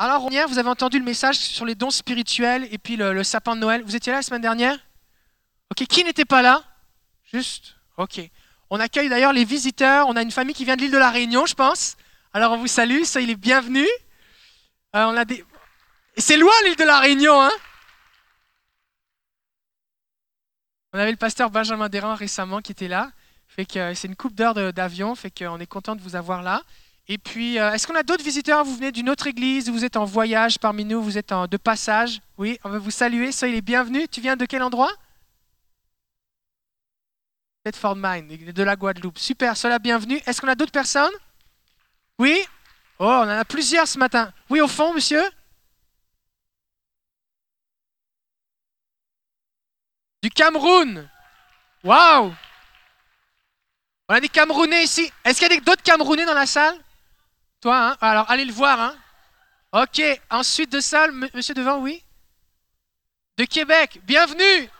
Alors, hier, vous avez entendu le message sur les dons spirituels et puis le, sapin de Noël. Vous étiez là la semaine dernière? Ok, qui n'était pas là? Juste Ok. On accueille d'ailleurs les visiteurs. On a une famille qui vient de l'île de la Réunion, je pense. Alors, on vous salue, soyez les bienvenus. Euh, on a des... C'est loin l'île de la Réunion, hein? On avait le pasteur Benjamin Dérin récemment qui était là. Fait que euh, c'est une coupe d'heure d'avion, fait qu'on est content de vous avoir là. Et puis, euh, est-ce qu'on a d'autres visiteurs? Vous venez d'une autre église, vous êtes en voyage parmi nous, vous êtes en, de passage. Oui, on veut vous saluer, soyez les bienvenus. Tu viens de quel endroit? Bedford Mine, de la Guadeloupe. Super, soyez la bienvenue. Est-ce qu'on a d'autres personnes? Oui? Oh, on en a plusieurs ce matin. Oui, au fond, monsieur? Du Cameroun Waouh On a des Camerounais ici. Est-ce qu'il y a d'autres Camerounais dans la salle? Toi, hein Alors, allez le voir, hein Ok, ensuite de ça, monsieur devant, oui De Québec, bienvenue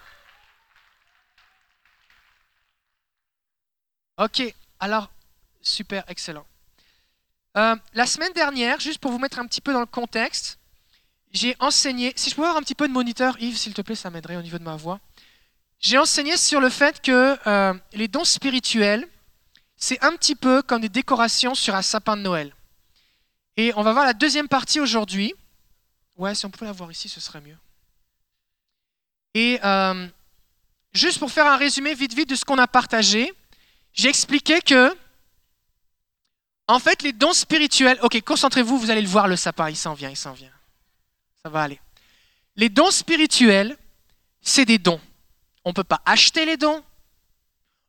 Ok, alors, super, excellent. Euh, la semaine dernière, juste pour vous mettre un petit peu dans le contexte, j'ai enseigné, si je peux avoir un petit peu de moniteur, Yves, s'il te plaît, ça m'aiderait au niveau de ma voix. J'ai enseigné sur le fait que euh, les dons spirituels, c'est un petit peu comme des décorations sur un sapin de Noël. Et on va voir la deuxième partie aujourd'hui. Ouais, si on pouvait la voir ici, ce serait mieux. Et euh, juste pour faire un résumé vite vite de ce qu'on a partagé, j'ai expliqué que, en fait, les dons spirituels. Ok, concentrez-vous, vous allez le voir, le sapin, il s'en vient, il s'en vient. Ça va aller. Les dons spirituels, c'est des dons. On ne peut pas acheter les dons.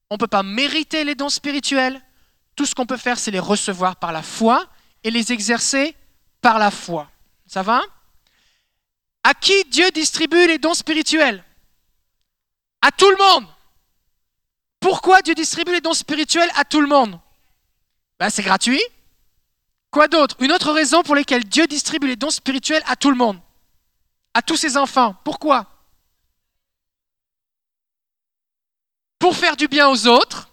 On ne peut pas mériter les dons spirituels. Tout ce qu'on peut faire, c'est les recevoir par la foi et les exercer par la foi. Ça va? À qui Dieu distribue les dons spirituels? À tout le monde. Pourquoi Dieu distribue les dons spirituels à tout le monde? Ben, C'est gratuit. Quoi d'autre? Une autre raison pour laquelle Dieu distribue les dons spirituels à tout le monde. À tous ses enfants. Pourquoi? Pour faire du bien aux autres,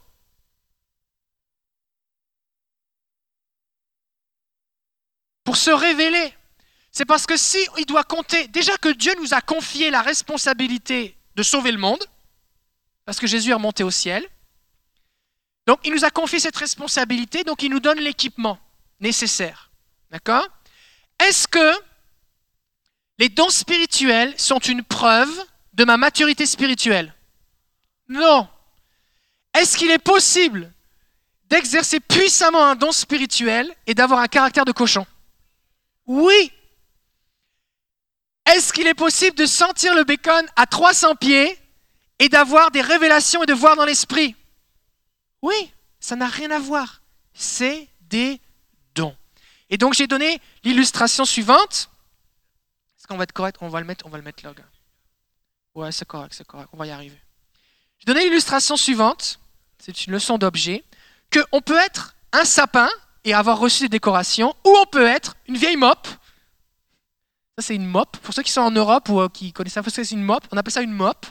pour se révéler. C'est parce que si il doit compter, déjà que Dieu nous a confié la responsabilité de sauver le monde, parce que Jésus est remonté au ciel, donc il nous a confié cette responsabilité, donc il nous donne l'équipement nécessaire. D'accord? Est-ce que les dons spirituels sont une preuve de ma maturité spirituelle? Non. Est-ce qu'il est possible d'exercer puissamment un don spirituel et d'avoir un caractère de cochon? Oui. Est-ce qu'il est possible de sentir le bacon à 300 pieds et d'avoir des révélations et de voir dans l'esprit? Oui, ça n'a rien à voir. C'est des dons. Et donc j'ai donné l'illustration suivante. Est-ce qu'on va être correct? On va le mettre, on va le mettre là. Ouais, c'est correct, c'est correct. On va y arriver. J'ai donné l'illustration suivante. C'est une leçon d'objet. Qu'on peut être un sapin et avoir reçu des décorations, ou on peut être une vieille mop. Ça, c'est une mop. Pour ceux qui sont en Europe ou euh, qui connaissent ça, c'est une mop. On appelle ça une mop,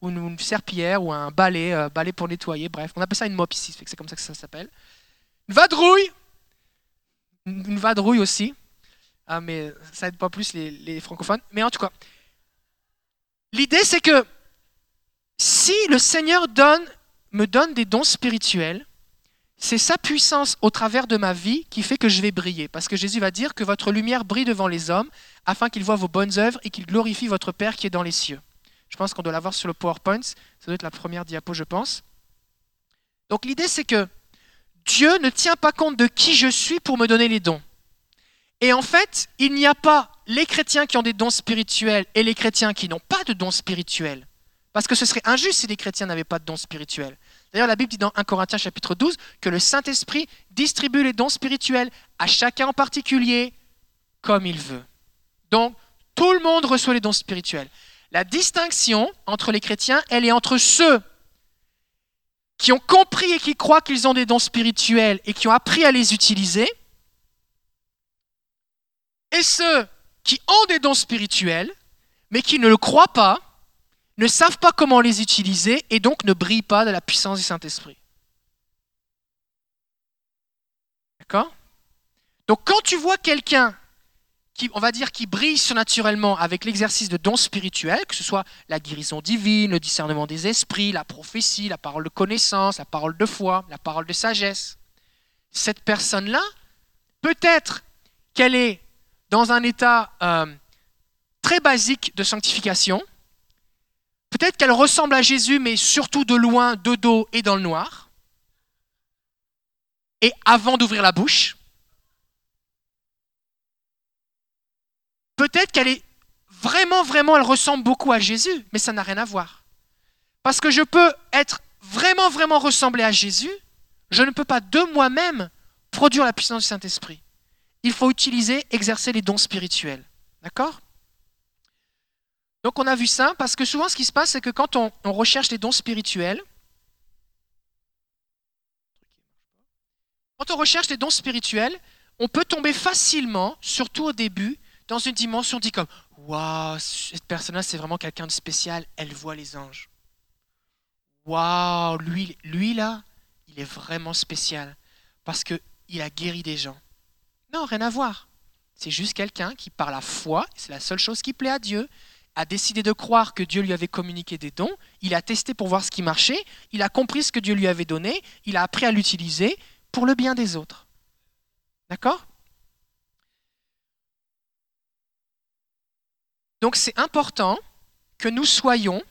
ou une, une serpillière, ou un balai, euh, balai pour nettoyer. Bref, on appelle ça une mop ici. que C'est comme ça que ça s'appelle. Une vadrouille. Une une vadrouille aussi. Ah, mais ça aide pas plus les, francophones. Mais en tout cas, l'idée c'est que si le Seigneur me donne des dons spirituels, c'est sa puissance au travers de ma vie qui fait que je vais briller. Parce que Jésus va dire que votre lumière brille devant les hommes afin qu'ils voient vos bonnes œuvres et qu'ils glorifient votre Père qui est dans les cieux. Je pense qu'on doit l'avoir sur le PowerPoint. Ça doit être la première diapo, je pense. Donc l'idée, c'est que Dieu ne tient pas compte de qui je suis pour me donner les dons. Et en fait, il n'y a pas les chrétiens qui ont des dons spirituels et les chrétiens qui n'ont pas de dons spirituels. Parce que ce serait injuste si les chrétiens n'avaient pas de dons spirituels. D'ailleurs, la Bible dit dans 1 Corinthiens chapitre 12 que le Saint-Esprit distribue les dons spirituels à chacun en particulier comme il veut. Donc, tout le monde reçoit les dons spirituels. La distinction entre les chrétiens, elle est entre ceux qui ont compris et qui croient qu'ils ont des dons spirituels et qui ont appris à les utiliser, et ceux qui ont des dons spirituels, mais qui ne le croient pas, ne savent pas comment les utiliser et donc ne brillent pas de la puissance du Saint-Esprit. D'accord? Donc quand tu vois quelqu'un qui, on va dire, qui brillent surnaturellement avec l'exercice de dons spirituels, que ce soit la guérison divine, le discernement des esprits, la prophétie, la parole de connaissance, la parole de foi, la parole de sagesse. Cette personne-là, peut-être qu'elle est dans un état euh, très basique de sanctification, peut-être qu'elle ressemble à Jésus, mais surtout de loin, de dos et dans le noir, et avant d'ouvrir la bouche, Peut-être qu'elle est vraiment, vraiment, elle ressemble beaucoup à Jésus, mais ça n'a rien à voir. Parce que je peux être vraiment, vraiment ressemblé à Jésus, je ne peux pas de moi-même produire la puissance du Saint-Esprit. Il faut utiliser, exercer les dons spirituels. D'accord? Donc on a vu ça, parce que souvent ce qui se passe, c'est que quand on, recherche les dons spirituels, quand on recherche les dons spirituels, on peut tomber facilement, surtout au début, dans une dimension dit comme Waouh, cette personne-là, c'est vraiment quelqu'un de spécial, elle voit les anges. Waouh, lui, lui là, il est vraiment spécial parce qu'il a guéri des gens. Non, rien à voir. C'est juste quelqu'un qui, par la foi, c'est la seule chose qui plaît à Dieu, a décidé de croire que Dieu lui avait communiqué des dons, il a testé pour voir ce qui marchait, il a compris ce que Dieu lui avait donné, il a appris à l'utiliser pour le bien des autres. D'accord? Donc c'est important que nous soyons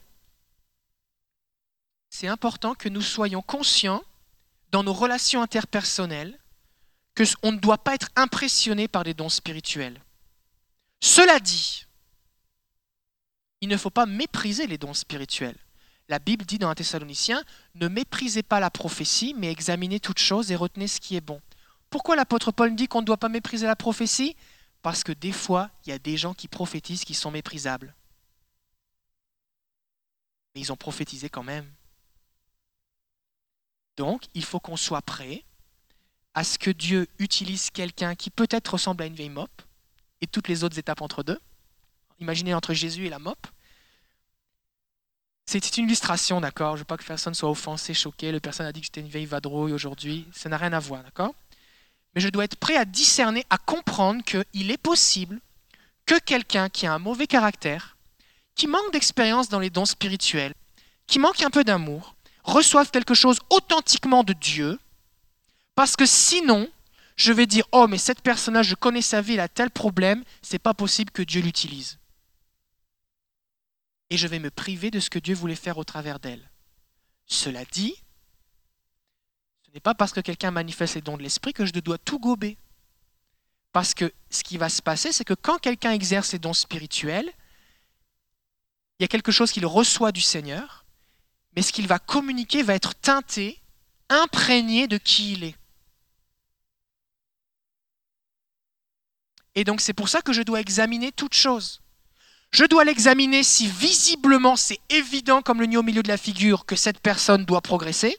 c'est important que nous soyons conscients dans nos relations interpersonnelles que on ne doit pas être impressionné par des dons spirituels. Cela dit, il ne faut pas mépriser les dons spirituels. La Bible dit dans un Thessaloniciens Ne méprisez pas la prophétie, mais examinez toutes choses et retenez ce qui est bon. Pourquoi l'apôtre Paul dit qu'on ne doit pas mépriser la prophétie? Parce que des fois, il y a des gens qui prophétisent qui sont méprisables. Mais ils ont prophétisé quand même. Donc, il faut qu'on soit prêt à ce que Dieu utilise quelqu'un qui peut-être ressemble à une vieille mop et toutes les autres étapes entre deux. Imaginez entre Jésus et la mop. C'est une illustration, d'accord? Je ne veux pas que personne soit offensé, choqué. Le personne a dit que j'étais une vieille vadrouille aujourd'hui. Ça n'a rien à voir, d'accord? Mais je dois être prêt à discerner, à comprendre qu'il est possible que quelqu'un qui a un mauvais caractère, qui manque d'expérience dans les dons spirituels, qui manque un peu d'amour, reçoive quelque chose authentiquement de Dieu, parce que sinon, je vais dire Oh, mais cette personne-là, je connais sa vie, elle a tel problème, c'est pas possible que Dieu l'utilise. Et je vais me priver de ce que Dieu voulait faire au travers d'elle. Cela dit, n'est pas parce que quelqu'un manifeste les dons de l'esprit que je dois tout gober. Parce que ce qui va se passer, c'est que quand quelqu'un exerce les dons spirituels, il y a quelque chose qu'il reçoit du Seigneur, mais ce qu'il va communiquer va être teinté, imprégné de qui il est. Et donc c'est pour ça que je dois examiner toute chose. Je dois l'examiner si visiblement c'est évident comme le nid au milieu de la figure que cette personne doit progresser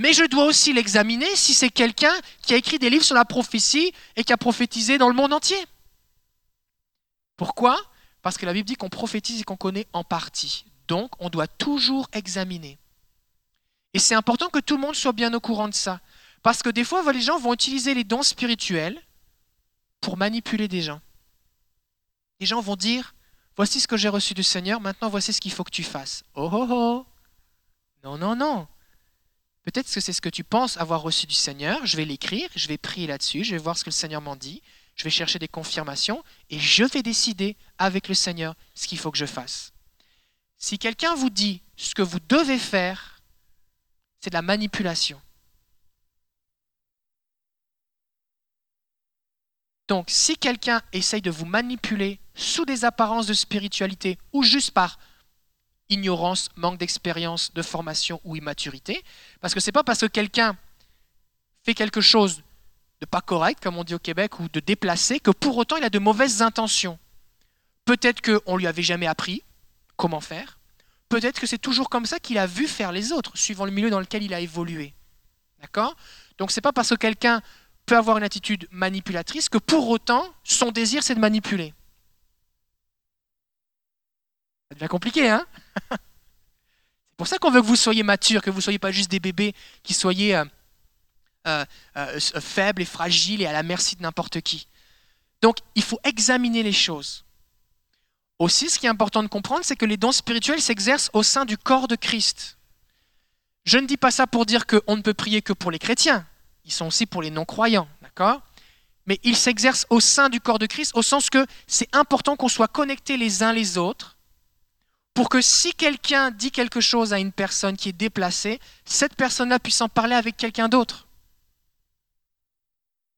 mais je dois aussi l'examiner si c'est quelqu'un qui a écrit des livres sur la prophétie et qui a prophétisé dans le monde entier. Pourquoi? Parce que la Bible dit qu'on prophétise et qu'on connaît en partie. Donc, on doit toujours examiner. Et c'est important que tout le monde soit bien au courant de ça. Parce que des fois, les gens vont utiliser les dons spirituels pour manipuler des gens. Les gens vont dire, voici ce que j'ai reçu du Seigneur, maintenant voici ce qu'il faut que tu fasses. Oh oh oh Non, non, non. Peut-être que c'est ce que tu penses avoir reçu du Seigneur. Je vais l'écrire, je vais prier là-dessus, je vais voir ce que le Seigneur m'en dit, je vais chercher des confirmations et je vais décider avec le Seigneur ce qu'il faut que je fasse. Si quelqu'un vous dit ce que vous devez faire, c'est de la manipulation. Donc si quelqu'un essaye de vous manipuler sous des apparences de spiritualité ou juste par ignorance, manque d'expérience, de formation ou immaturité. Parce que ce n'est pas parce que quelqu'un fait quelque chose de pas correct, comme on dit au Québec, ou de déplacé, que pour autant il a de mauvaises intentions. Peut-être qu'on lui avait jamais appris comment faire. Peut-être que c'est toujours comme ça qu'il a vu faire les autres, suivant le milieu dans lequel il a évolué. D'accord? Donc c'est pas parce que quelqu'un peut avoir une attitude manipulatrice que pour autant son désir c'est de manipuler. Ça devient compliqué, hein C'est pour ça qu'on veut que vous soyez matures, que vous ne soyez pas juste des bébés, qui soyez euh, euh, euh, faibles et fragiles et à la merci de n'importe qui. Donc, il faut examiner les choses. Aussi, ce qui est important de comprendre, c'est que les dons spirituels s'exercent au sein du corps de Christ. Je ne dis pas ça pour dire qu'on ne peut prier que pour les chrétiens. Ils sont aussi pour les non-croyants, d'accord? Mais ils s'exercent au sein du corps de Christ, au sens que c'est important qu'on soit connectés les uns les autres, pour que si quelqu'un dit quelque chose à une personne qui est déplacée, cette personne-là puisse en parler avec quelqu'un d'autre.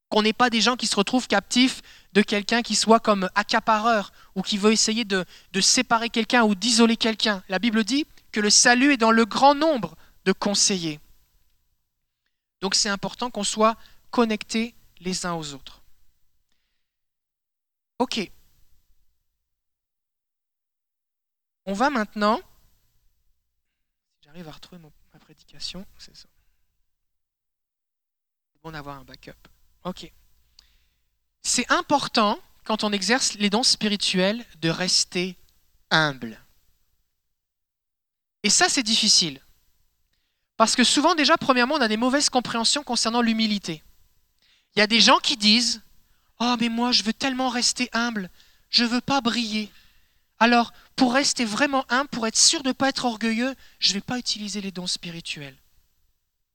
Qu'on n'ait pas des gens qui se retrouvent captifs de quelqu'un qui soit comme accapareur ou qui veut essayer de, de séparer quelqu'un ou d'isoler quelqu'un. La Bible dit que le salut est dans le grand nombre de conseillers. Donc c'est important qu'on soit connectés les uns aux autres. Ok. On va maintenant, j'arrive à retrouver ma prédication, c'est ça. C'est bon d'avoir un backup. Ok. C'est important, quand on exerce les dons spirituels, de rester humble. Et ça, c'est difficile. Parce que souvent, déjà, premièrement, on a des mauvaises compréhensions concernant l'humilité. Il y a des gens qui disent Oh, mais moi, je veux tellement rester humble, je veux pas briller. Alors, pour rester vraiment humble, pour être sûr de ne pas être orgueilleux, je ne vais pas utiliser les dons spirituels.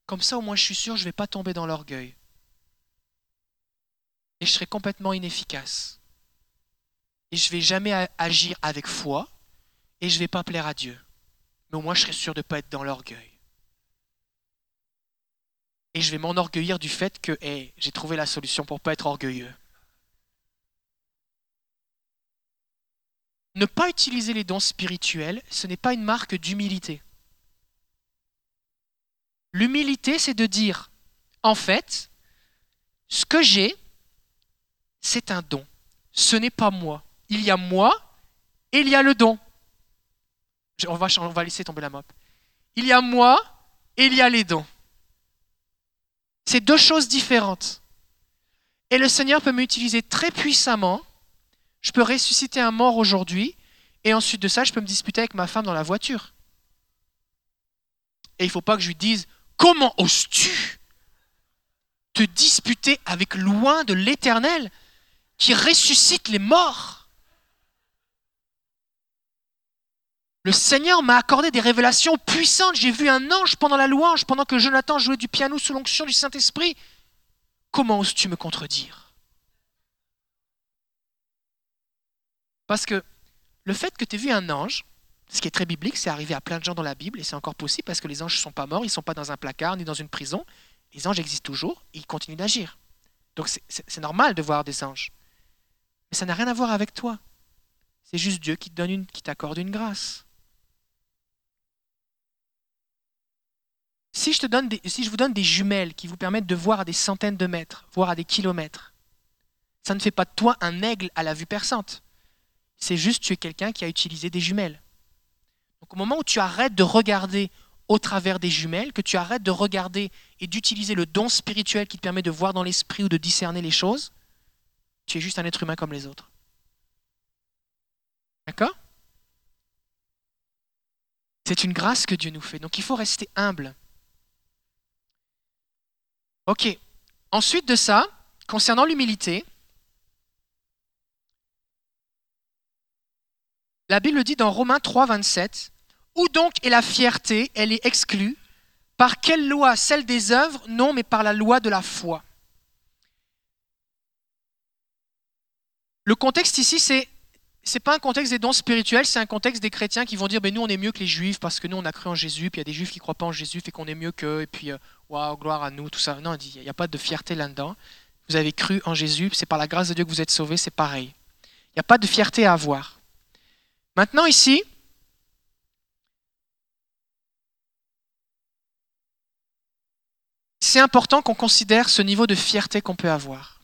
Comme ça, au moins, je suis sûr, je ne vais pas tomber dans l'orgueil. Et je serai complètement inefficace. Et je ne vais jamais agir avec foi, et je ne vais pas plaire à Dieu. Mais au moins, je serai sûr de ne pas être dans l'orgueil et je vais m'enorgueillir du fait que j'ai trouvé la solution pour ne pas être orgueilleux. Ne pas utiliser les dons spirituels, ce n'est pas une marque d'humilité. L'humilité, c'est de dire, en fait, ce que j'ai, c'est un don. Ce n'est pas moi. Il y a moi et il y a le don. On va, laisser tomber la mop. Il y a moi et il y a les dons. C'est deux choses différentes. Et le Seigneur peut m'utiliser très puissamment. Je peux ressusciter un mort aujourd'hui. Et ensuite de ça, je peux me disputer avec ma femme dans la voiture. Et il ne faut pas que je lui dise Comment oses-tu te disputer avec loin de l'Éternel qui ressuscite les morts? Le Seigneur m'a accordé des révélations puissantes. J'ai vu un ange pendant la louange, pendant que Jonathan jouait du piano sous l'onction du Saint-Esprit. Comment oses-tu me contredire? Parce que le fait que tu aies vu un ange, ce qui est très biblique, c'est arrivé à plein de gens dans la Bible, et c'est encore possible parce que les anges ne sont pas morts, ils ne sont pas dans un placard ni dans une prison. Les anges existent toujours et ils continuent d'agir. Donc c'est normal de voir des anges. Mais ça n'a rien à voir avec toi. C'est juste Dieu qui t'accorde une grâce. Si je, te donne si je vous donne des jumelles qui vous permettent de voir à des centaines de mètres, voire à des kilomètres, ça ne fait pas de toi un aigle à la vue perçante. C'est juste tu es quelqu'un qui a utilisé des jumelles. Donc au moment où tu arrêtes de regarder au travers des jumelles, que tu arrêtes de regarder et d'utiliser le don spirituel qui te permet de voir dans l'esprit ou de discerner les choses, tu es juste un être humain comme les autres. D'accord? C'est une grâce que Dieu nous fait. Donc il faut rester humble. Ok. Ensuite de ça, concernant l'humilité, la Bible dit dans Romains 3, 27, Où donc est la fierté? Elle est exclue. Par quelle loi? Celle des œuvres? Non, mais par la loi de la foi. Le contexte ici, c'est c'est pas un contexte des dons spirituels, c'est un contexte des chrétiens qui vont dire ben nous on est mieux que les juifs parce que nous on a cru en Jésus, puis il y a des juifs qui croient pas en Jésus et qu'on est mieux qu'eux, et puis euh, waouh, gloire à nous, tout ça. Non, il n'y a pas de fierté là-dedans. Vous avez cru en Jésus, c'est par la grâce de Dieu que vous êtes sauvés, c'est pareil. Il n'y a pas de fierté à avoir. Maintenant ici, c'est important qu'on considère ce niveau de fierté qu'on peut avoir.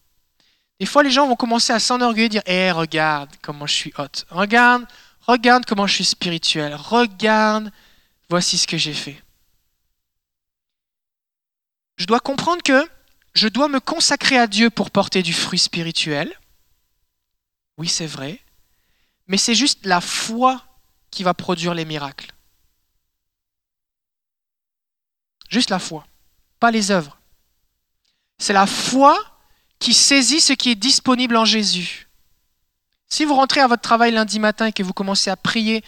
Des fois, les gens vont commencer à s'enorgueillir, dire Hé, regarde comment je suis hot. Regarde, regarde comment je suis spirituel. Regarde, voici ce que j'ai fait. Je dois comprendre que je dois me consacrer à Dieu pour porter du fruit spirituel. Oui, c'est vrai. Mais c'est juste la foi qui va produire les miracles. Juste la foi, pas les œuvres. C'est la foi qui saisit ce qui est disponible en Jésus. Si vous rentrez à votre travail lundi matin et que vous commencez à prier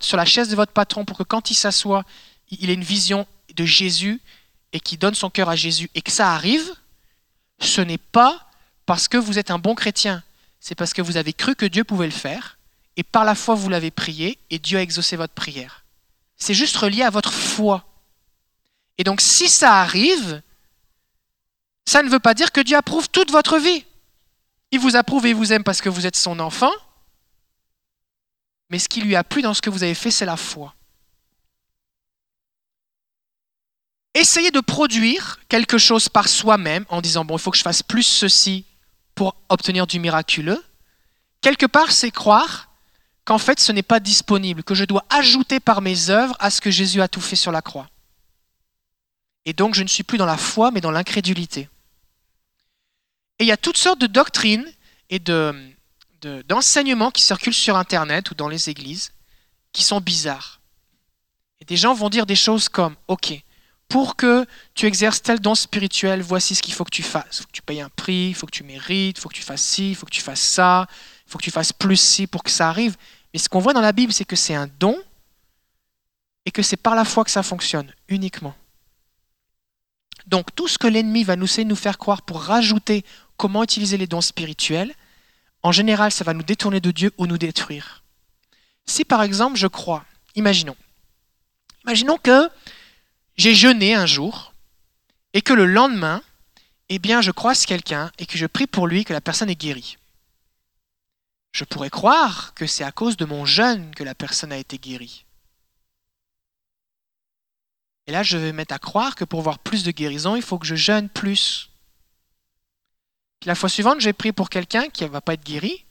sur la chaise de votre patron pour que quand il s'assoit, il ait une vision de Jésus et qui donne son cœur à Jésus et que ça arrive, ce n'est pas parce que vous êtes un bon chrétien, c'est parce que vous avez cru que Dieu pouvait le faire et par la foi vous l'avez prié et Dieu a exaucé votre prière. C'est juste relié à votre foi. Et donc si ça arrive, ça ne veut pas dire que Dieu approuve toute votre vie. Il vous approuve et vous aime parce que vous êtes son enfant, mais ce qui lui a plu dans ce que vous avez fait, c'est la foi. Essayez de produire quelque chose par soi-même en disant, bon, il faut que je fasse plus ceci pour obtenir du miraculeux. Quelque part, c'est croire qu'en fait, ce n'est pas disponible, que je dois ajouter par mes œuvres à ce que Jésus a tout fait sur la croix. Et donc, je ne suis plus dans la foi, mais dans l'incrédulité. Et il y a toutes sortes de doctrines et d'enseignements qui circulent sur Internet ou dans les églises qui sont bizarres. Et des gens vont dire des choses comme, OK, pour que tu exerces tel don spirituel, voici ce qu'il faut que tu fasses. Il faut que tu payes un prix, il faut que tu mérites, il faut que tu fasses ci, il faut que tu fasses ça, il faut que tu fasses plus ci pour que ça arrive. Mais ce qu'on voit dans la Bible, c'est que c'est un don et que c'est par la foi que ça fonctionne, uniquement. Donc tout ce que l'ennemi va nous essayer nous faire croire pour rajouter comment utiliser les dons spirituels, en général, ça va nous détourner de Dieu ou nous détruire. Si par exemple je crois, imaginons, imaginons que j'ai jeûné un jour et que le lendemain, eh bien, je croise quelqu'un et que je prie pour lui que la personne est guérie. Je pourrais croire que c'est à cause de mon jeûne que la personne a été guérie. Et là, je vais mettre à croire que pour voir plus de guérison, il faut que je jeûne plus. la fois suivante, j'ai prié pour quelqu'un qui ne va pas être guéri.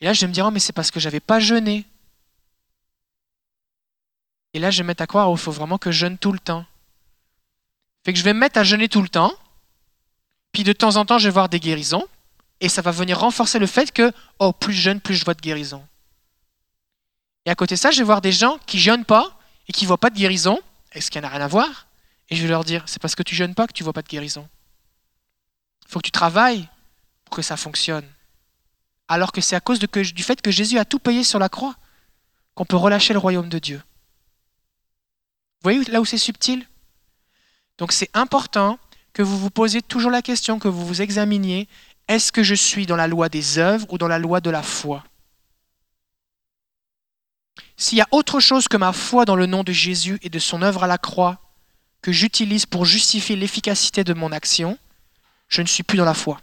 Et là, je vais me dire, oh, mais c'est parce que je n'avais pas jeûné. Et là, je vais mettre à croire, oh, faut vraiment que je jeûne tout le temps. Fait que je vais me mettre à jeûner tout le temps. Puis de temps en temps, je vais voir des guérisons. Et ça va venir renforcer le fait que, oh, plus je jeûne, plus je vois de guérison. Et à côté de ça, je vais voir des gens qui jeûnent pas et qui ne voient pas de guérison est-ce qu'il n'y en a rien à voir? Et je vais leur dire, c'est parce que tu jeûnes pas que tu vois pas de guérison. Il faut que tu travailles pour que ça fonctionne. Alors que c'est à cause du fait que Jésus a tout payé sur la croix qu'on peut relâcher le royaume de Dieu. Vous voyez là où c'est subtil? Donc c'est important que vous vous posiez toujours la question, que vous vous examiniez, est-ce que je suis dans la loi des œuvres ou dans la loi de la foi? S'il y a autre chose que ma foi dans le nom de Jésus et de son œuvre à la croix que j'utilise pour justifier l'efficacité de mon action, je ne suis plus dans la foi.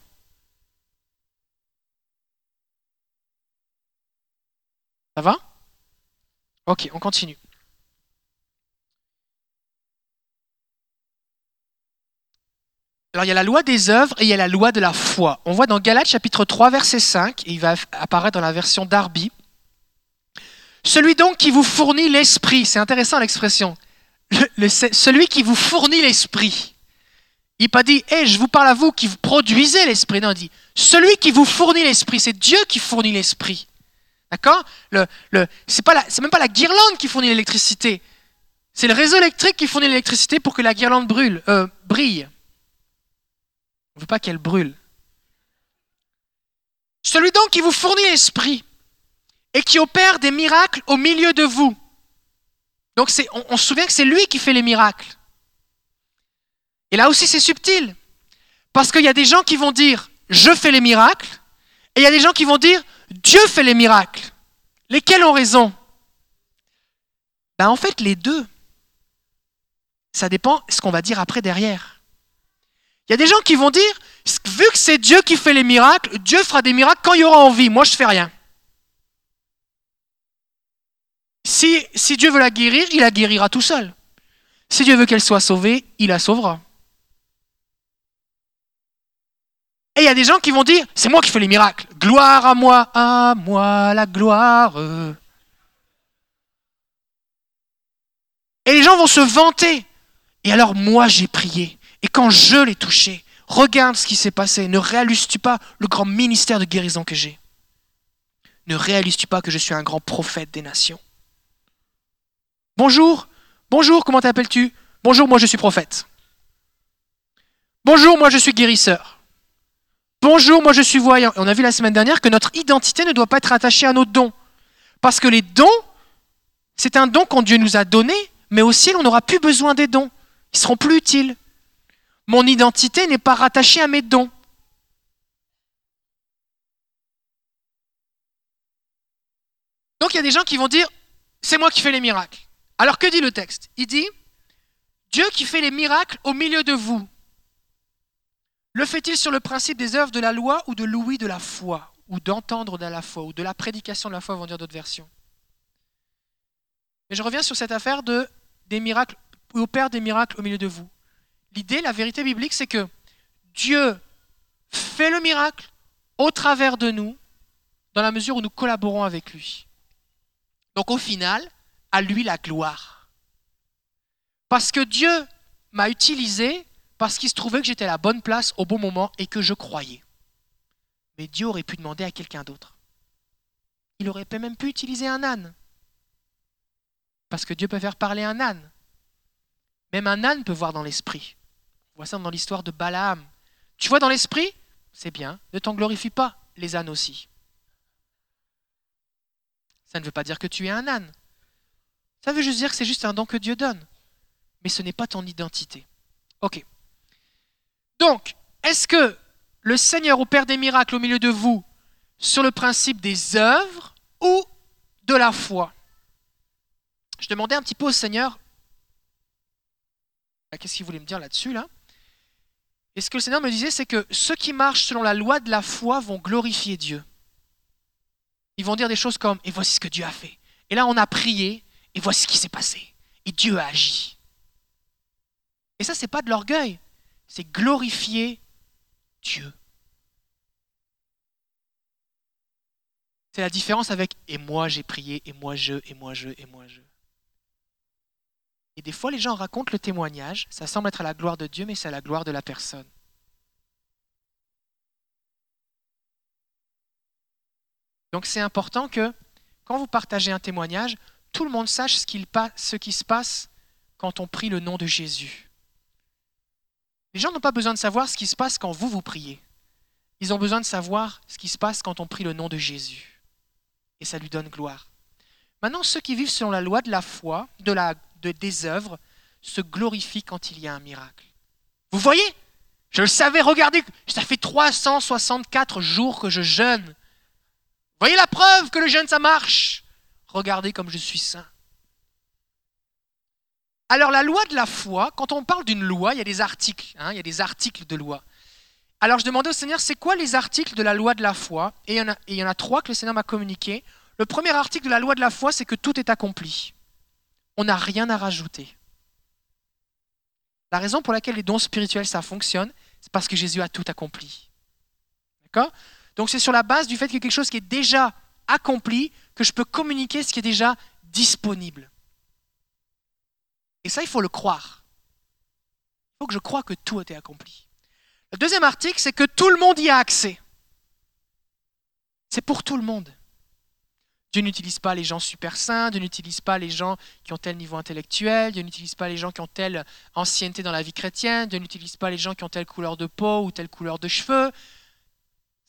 Ça va? Ok, on continue. Alors il y a la loi des œuvres et il y a la loi de la foi. On voit dans Galates chapitre 3 verset 5, et il va apparaître dans la version Darby, celui donc qui vous fournit l'esprit, c'est intéressant l'expression, celui qui vous fournit l'esprit. Il n'a pas dit, hé, je vous parle à vous qui produisez l'esprit. Non, il dit, celui qui vous fournit l'esprit, c'est Dieu qui fournit l'esprit. D'accord? Le, le, C'est même pas la guirlande qui fournit l'électricité. C'est le réseau électrique qui fournit l'électricité pour que la guirlande brûle, euh, brille. On ne veut pas qu'elle brûle. Celui donc qui vous fournit l'esprit et qui opère des miracles au milieu de vous. Donc on, se souvient que c'est lui qui fait les miracles. Et là aussi c'est subtil, parce qu'il y a des gens qui vont dire je fais les miracles, et il y a des gens qui vont dire Dieu fait les miracles. Lesquels ont raison? Ben, En fait, les deux. Ça dépend de ce qu'on va dire après derrière. Il y a des gens qui vont dire, vu que c'est Dieu qui fait les miracles, Dieu fera des miracles quand il y aura envie. Moi, je fais rien. Si, si Dieu veut la guérir, il la guérira tout seul. Si Dieu veut qu'elle soit sauvée, il la sauvera. Et il y a des gens qui vont dire, c'est moi qui fais les miracles. Gloire à moi, à moi la gloire. Et les gens vont se vanter. Et alors moi j'ai prié. Et quand je l'ai touché, regarde ce qui s'est passé. Ne réalises-tu pas le grand ministère de guérison que j'ai? Ne réalises-tu pas que je suis un grand prophète des nations? Bonjour, bonjour, comment t'appelles-tu? Bonjour, moi je suis prophète. Bonjour, moi je suis guérisseur. Bonjour, moi je suis voyant. on a vu la semaine dernière que notre identité ne doit pas être attachée à nos dons. Parce que les dons, c'est un don qu'on Dieu nous a donné, mais aussi on n'aura plus besoin des dons. Ils seront plus utiles. Mon identité n'est pas rattachée à mes dons. Donc il y a des gens qui vont dire, c'est moi qui fais les miracles. Alors que dit le texte? Il dit, Dieu qui fait les miracles au milieu de vous, le fait-il sur le principe des œuvres de la loi ou de l'ouïe de la foi, ou d'entendre de la foi, ou de la prédication de la foi, vont dire d'autres versions? Mais je reviens sur cette affaire de des miracles, opère des miracles au milieu de vous. L'idée, la vérité biblique, c'est que Dieu fait le miracle au travers de nous, dans la mesure où nous collaborons avec lui. Donc au final, à lui la gloire. Parce que Dieu m'a utilisé parce qu'il se trouvait que j'étais à la bonne place au bon moment et que je croyais. Mais Dieu aurait pu demander à quelqu'un d'autre. Il aurait même pu utiliser un âne. Parce que Dieu peut faire parler un âne. Même un âne peut voir dans l'esprit. On ça dans l'histoire de Balaam. Tu vois dans l'esprit? C'est bien. Ne t'en glorifie pas, les ânes aussi. Ça ne veut pas dire que tu es un âne. Ça veut juste dire que c'est juste un don que Dieu donne. Mais ce n'est pas ton identité. Ok. Donc, est-ce que le Seigneur opère des miracles au milieu de vous sur le principe des œuvres ou de la foi? Je demandais un petit peu au Seigneur, bah, qu'est-ce qu'il voulait me dire là-dessus là? Et ce que le Seigneur me disait, c'est que ceux qui marchent selon la loi de la foi vont glorifier Dieu. Ils vont dire des choses comme, et voici ce que Dieu a fait. Et là, on a prié, et voici ce qui s'est passé. Et Dieu a agi. Et ça, c'est pas de l'orgueil, c'est glorifier Dieu. C'est la différence avec et moi j'ai prié, et moi je, et moi je, et moi je. Et des fois, les gens racontent le témoignage, ça semble être à la gloire de Dieu, mais c'est à la gloire de la personne. Donc c'est important que quand vous partagez un témoignage, tout le monde sache ce, qui se passe quand on prie le nom de Jésus. Les gens n'ont pas besoin de savoir ce qui se passe quand vous vous priez. Ils ont besoin de savoir ce qui se passe quand on prie le nom de Jésus. Et ça lui donne gloire. Maintenant, ceux qui vivent selon la loi de la foi, de la, de, des œuvres, se glorifient quand il y a un miracle. Vous voyez? Je le savais, regardez, ça fait 364 jours que je jeûne. Voyez la preuve que le jeûne, ça marche? Regardez comme je suis saint. Alors la loi de la foi, quand on parle d'une loi, il y a des articles, hein, il y a des articles de loi. Alors je demandais au Seigneur, c'est quoi les articles de la loi de la foi? Et il, y en a, et il y en a trois que le Seigneur m'a communiqué. Le premier article de la loi de la foi, c'est que tout est accompli. On n'a rien à rajouter. La raison pour laquelle les dons spirituels, ça fonctionne, c'est parce que Jésus a tout accompli. D'accord? Donc c'est sur la base du fait qu'il y a quelque chose qui est déjà accompli que je peux communiquer ce qui est déjà disponible. Et ça, il faut le croire. Il faut que je croie que tout a été accompli. Le deuxième article, c'est que tout le monde y a accès. C'est pour tout le monde. Dieu n'utilise pas les gens super saints, Dieu n'utilise pas les gens qui ont tel niveau intellectuel, Dieu n'utilise pas les gens qui ont telle ancienneté dans la vie chrétienne, Dieu n'utilise pas les gens qui ont telle couleur de peau ou telle couleur de cheveux.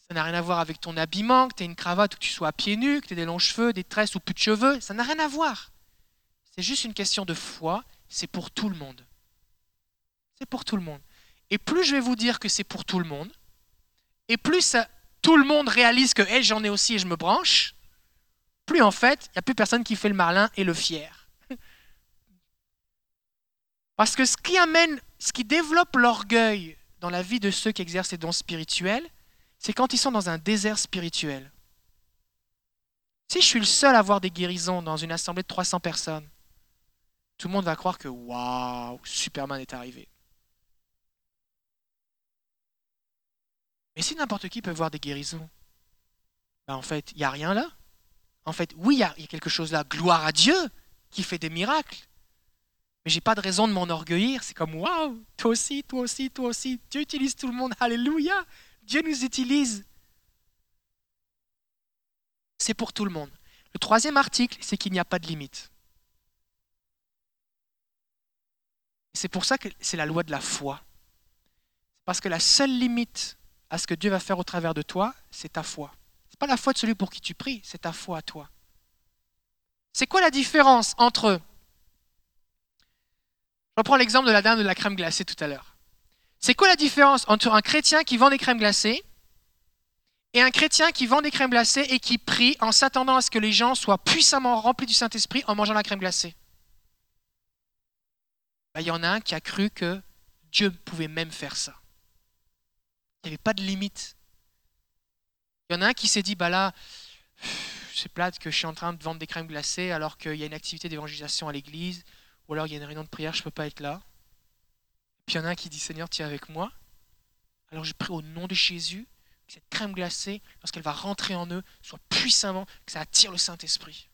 Ça n'a rien à voir avec ton habillement, que tu aies une cravate ou que tu sois à pieds nus, que tu aies des longs cheveux, des tresses ou plus de cheveux. Ça n'a rien à voir. C'est juste une question de foi. C'est pour tout le monde. C'est pour tout le monde. Et plus je vais vous dire que c'est pour tout le monde, et plus tout le monde réalise que j'en ai aussi et je me branche, plus en fait, il n'y a plus personne qui fait le marlin et le fier. Parce que ce qui amène, ce qui développe l'orgueil dans la vie de ceux qui exercent les dons spirituels, c'est quand ils sont dans un désert spirituel. Si je suis le seul à avoir des guérisons dans une assemblée de 300 personnes, tout le monde va croire que waouh, Superman est arrivé. Mais si n'importe qui peut voir des guérisons, ben en fait, il n'y a rien là. En fait, oui, il y, a quelque chose là. Gloire à Dieu qui fait des miracles. Mais j'ai pas de raison de m'enorgueillir. C'est comme waouh, toi aussi, toi aussi, toi aussi. Dieu utilise tout le monde. Alléluia. Dieu nous utilise. C'est pour tout le monde. Le troisième article, c'est qu'il n'y a pas de limite. C'est pour ça que c'est la loi de la foi. Parce que la seule limite à ce que Dieu va faire au travers de toi, c'est ta foi. N'est pas la foi de celui pour qui tu pries, c'est ta foi à toi. C'est quoi la différence entre... Je reprends l'exemple de la dame de la crème glacée tout à l'heure. C'est quoi la différence entre un chrétien qui vend des crèmes glacées et un chrétien qui vend des crèmes glacées et qui prie en s'attendant à ce que les gens soient puissamment remplis du Saint-Esprit en mangeant la crème glacée? Ben, Il y en a un qui a cru que Dieu pouvait même faire ça. Il n'y avait pas de limite. Il y en a un qui s'est dit, bah là, c'est plate que je suis en train de vendre des crèmes glacées alors qu'il y a une activité d'évangélisation à l'église, ou alors il y a une réunion de prière, je ne peux pas être là. Puis il y en a un qui dit, Seigneur, tiens avec moi. Alors je prie au nom de Jésus que cette crème glacée, lorsqu'elle va rentrer en eux, soit puissamment, que ça attire le Saint-Esprit.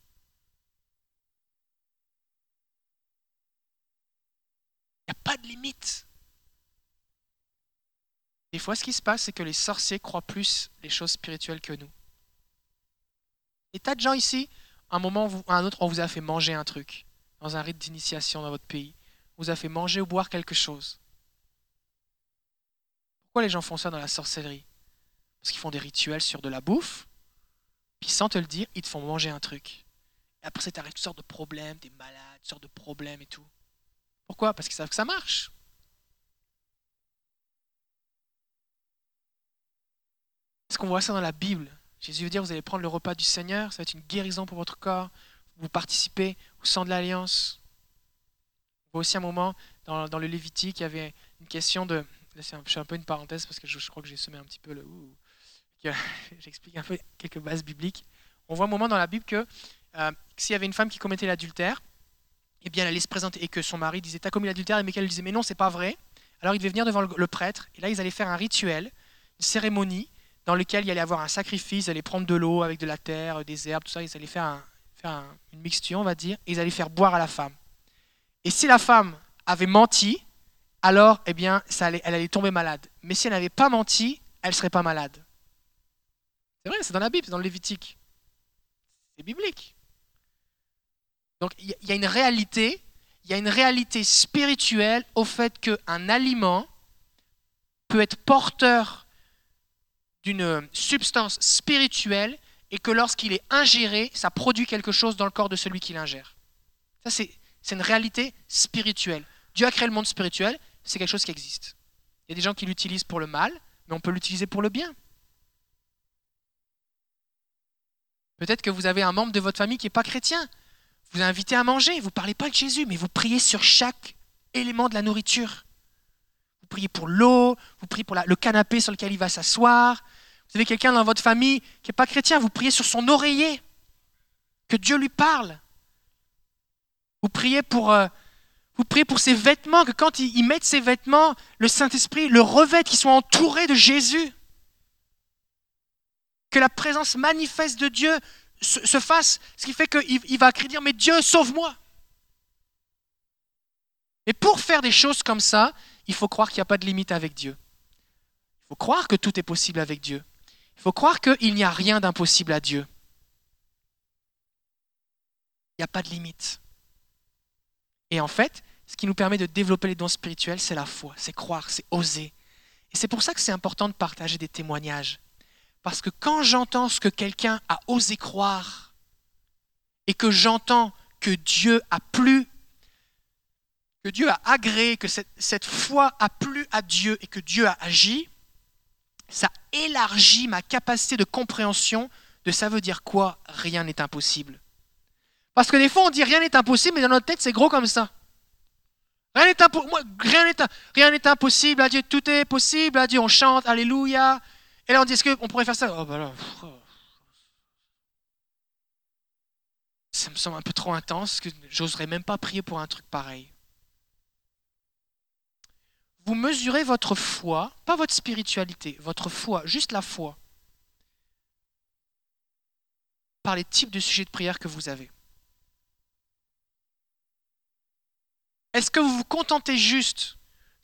Il n'y a pas de limite. Des fois, ce qui se passe, c'est que les sorciers croient plus les choses spirituelles que nous. Et tas de gens ici, un moment ou un autre, on vous a fait manger un truc dans un rite d'initiation dans votre pays. On vous a fait manger ou boire quelque chose. Pourquoi les gens font ça dans la sorcellerie? Parce qu'ils font des rituels sur de la bouffe, puis sans te le dire, ils te font manger un truc. Et après, ça t'arrive toutes sortes de problèmes, des malades, toutes sortes de problèmes et tout. Pourquoi? Parce qu'ils savent que ça marche. Qu'on voit ça dans la Bible Jésus veut dire, vous allez prendre le repas du Seigneur, ça va être une guérison pour votre corps, vous participez au sang de l'Alliance. On voit aussi un moment dans, le Lévitique, il y avait une question de... Là, un, un peu une parenthèse parce que je, crois que j'ai semé un petit peu le... J'explique un peu quelques bases bibliques. On voit un moment dans la Bible que euh, s'il y avait une femme qui commettait l'adultère, eh bien, elle allait se présenter et que son mari disait T'as commis l'adultère Mais qu'elle disait Mais non, c'est pas vrai. Alors il devait venir devant le prêtre et là, ils allaient faire un rituel, une cérémonie dans lequel il allait avoir un sacrifice, ils allaient prendre de l'eau avec de la terre, des herbes, tout ça, ils allaient faire, une mixture, on va dire, et ils allaient faire boire à la femme. Et si la femme avait menti, alors, eh bien, elle allait tomber malade. Mais si elle n'avait pas menti, elle ne serait pas malade. C'est vrai, c'est dans la Bible, c'est dans le Lévitique. C'est biblique. Donc, il y a une réalité, il y a une réalité spirituelle au fait qu'un aliment peut être porteur d'une substance spirituelle et que lorsqu'il est ingéré, ça produit quelque chose dans le corps de celui qui l'ingère. Ça, c'est, une réalité spirituelle. Dieu a créé le monde spirituel, c'est quelque chose qui existe. Il y a des gens qui l'utilisent pour le mal, mais on peut l'utiliser pour le bien. Peut-être que vous avez un membre de votre famille qui n'est pas chrétien. Vous invitez à manger, vous ne parlez pas de Jésus, mais vous priez sur chaque élément de la nourriture priez pour l'eau, vous priez pour le canapé sur lequel il va s'asseoir. Vous avez quelqu'un dans votre famille qui n'est pas chrétien, vous priez sur son oreiller, que Dieu lui parle. Vous priez pour, euh, vous priez pour ses vêtements, que quand il, met ses vêtements, le Saint-Esprit le revête, qu'ils soient entourés de Jésus. Que la présence manifeste de Dieu se, fasse, ce qui fait qu'il il va crier dire, mais Dieu, sauve-moi. Et pour faire des choses comme ça, il faut croire qu'il n'y a pas de limite avec Dieu. Il faut croire que tout est possible avec Dieu. Il faut croire qu'il n'y a rien d'impossible à Dieu. Il n'y a pas de limite. Et en fait, ce qui nous permet de développer les dons spirituels, c'est la foi, c'est croire, c'est oser. Et c'est pour ça que c'est important de partager des témoignages. Parce que quand j'entends ce que quelqu'un a osé croire, et que j'entends que Dieu a plu que Dieu a agréé, que cette, foi a plu à Dieu et que Dieu a agi, ça élargit ma capacité de compréhension de ça veut dire quoi Rien n'est impossible. Parce que des fois on dit rien n'est impossible, mais dans notre tête c'est gros comme ça. Rien n'est, rien n'est impossible à tout est possible à on chante, Alléluia. Et là on dit est-ce qu'on pourrait faire ça? Oh, bah Ça me semble un peu trop intense, que j'oserais même pas prier pour un truc pareil vous mesurez votre foi, pas votre spiritualité, votre foi, juste la foi, par les types de sujets de prière que vous avez. Est-ce que vous vous contentez juste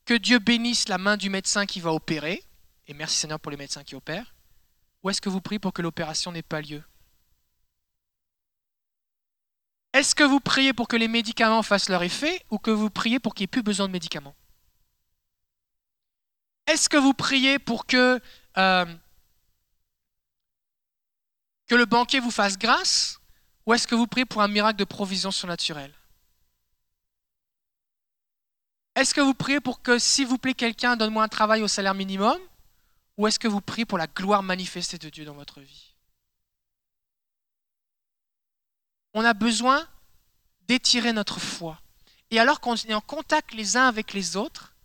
que Dieu bénisse la main du médecin qui va opérer, et merci Seigneur pour les médecins qui opèrent, ou est-ce que vous priez pour que l'opération n'ait pas lieu? Est-ce que vous priez pour que les médicaments fassent leur effet, ou que vous priez pour qu'il n'y ait plus besoin de médicaments? Est-ce que vous priez pour que euh, que le banquier vous fasse grâce ou est-ce que vous priez pour un miracle de provision surnaturelle? Est-ce que vous priez pour que, s'il vous plaît, quelqu'un donne-moi un travail au salaire minimum Ou est-ce que vous priez pour la gloire manifestée de Dieu dans votre vie? On a besoin d'étirer notre foi. Et alors qu'on est en contact les uns avec les autres,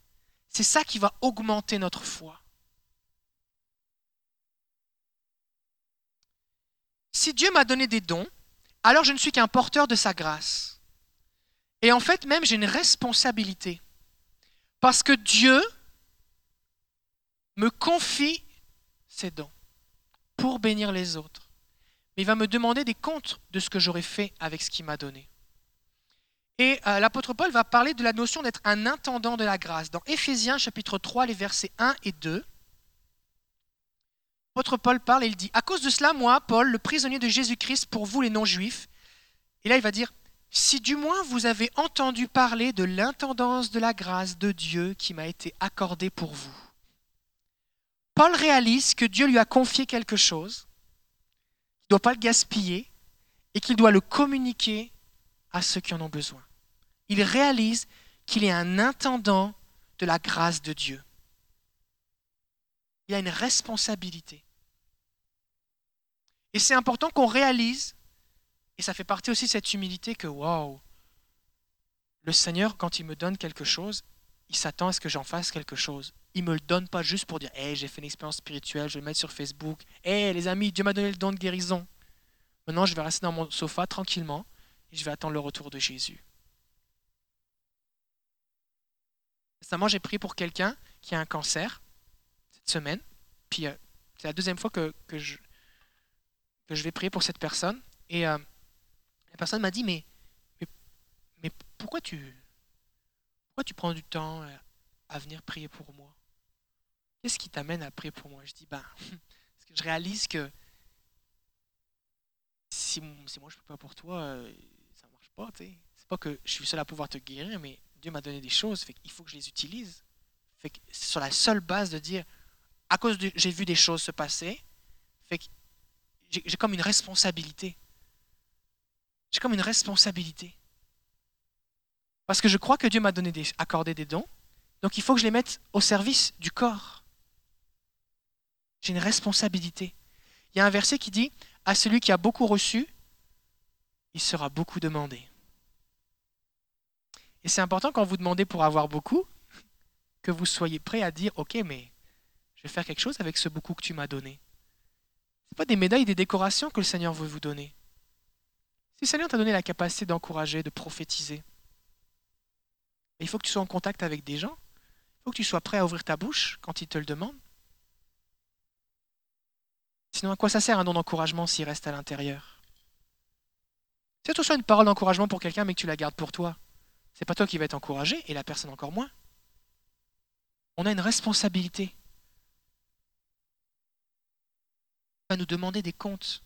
c'est ça qui va augmenter notre foi. Si Dieu m'a donné des dons, alors je ne suis qu'un porteur de sa grâce. Et en fait, même, j'ai une responsabilité. Parce que Dieu me confie ses dons pour bénir les autres. Mais il va me demander des comptes de ce que j'aurais fait avec ce qu'il m'a donné. Et euh, l'apôtre Paul va parler de la notion d'être un intendant de la grâce. Dans Éphésiens chapitre 3, les versets 1 et 2, l'apôtre Paul parle et il dit, à cause de cela, moi, Paul, le prisonnier de Jésus-Christ pour vous les non-juifs, et là il va dire, si du moins vous avez entendu parler de l'intendance de la grâce de Dieu qui m'a été accordée pour vous. Paul réalise que Dieu lui a confié quelque chose, qu'il ne doit pas le gaspiller et qu'il doit le communiquer à ceux qui en ont besoin il réalise qu'il est un intendant de la grâce de Dieu. Il a une responsabilité. Et c'est important qu'on réalise, et ça fait partie aussi de cette humilité que, waouh, le Seigneur, quand il me donne quelque chose, il s'attend à ce que j'en fasse quelque chose. Il ne me le donne pas juste pour dire, hé, j'ai fait une expérience spirituelle, je vais le mettre sur Facebook. Hé, les amis, Dieu m'a donné le don de guérison. Maintenant, je vais rester dans mon sofa tranquillement et je vais attendre le retour de Jésus. Récemment, j'ai prié pour quelqu'un qui a un cancer cette semaine. Puis euh, c'est la deuxième fois que, je, vais prier pour cette personne. Et euh, la personne m'a dit mais, mais, mais, pourquoi, tu, prends du temps euh, à venir prier pour moi? Qu'est-ce qui t'amène à prier pour moi? Je dis ben, parce que je réalise que si, moi je ne peux pas pour toi, ça ne marche pas. C'est pas que je suis seul à pouvoir te guérir, mais Dieu m'a donné des choses, il faut que je les utilise. Fait que sur la seule base de dire, à cause de j'ai vu des choses se passer, j'ai comme une responsabilité. J'ai comme une responsabilité. Parce que je crois que Dieu m'a donné accordé des dons, donc il faut que je les mette au service du corps. J'ai une responsabilité. Il y a un verset qui dit, à celui qui a beaucoup reçu, il sera beaucoup demandé. Et c'est important quand vous demandez pour avoir beaucoup, que vous soyez prêt à dire, OK, mais je vais faire quelque chose avec ce beaucoup que tu m'as donné. Ce pas des médailles, des décorations que le Seigneur veut vous donner. Si le Seigneur t'a donné la capacité d'encourager, de prophétiser, il faut que tu sois en contact avec des gens. Il faut que tu sois prêt à ouvrir ta bouche quand ils te le demandent. Sinon, à quoi ça sert un don d'encouragement s'il reste à l'intérieur? Si tu reçois une parole d'encouragement pour quelqu'un, mais que tu la gardes pour toi, c'est pas toi qui vas être encouragé et la personne encore moins. On a une responsabilité. On va nous demander des comptes.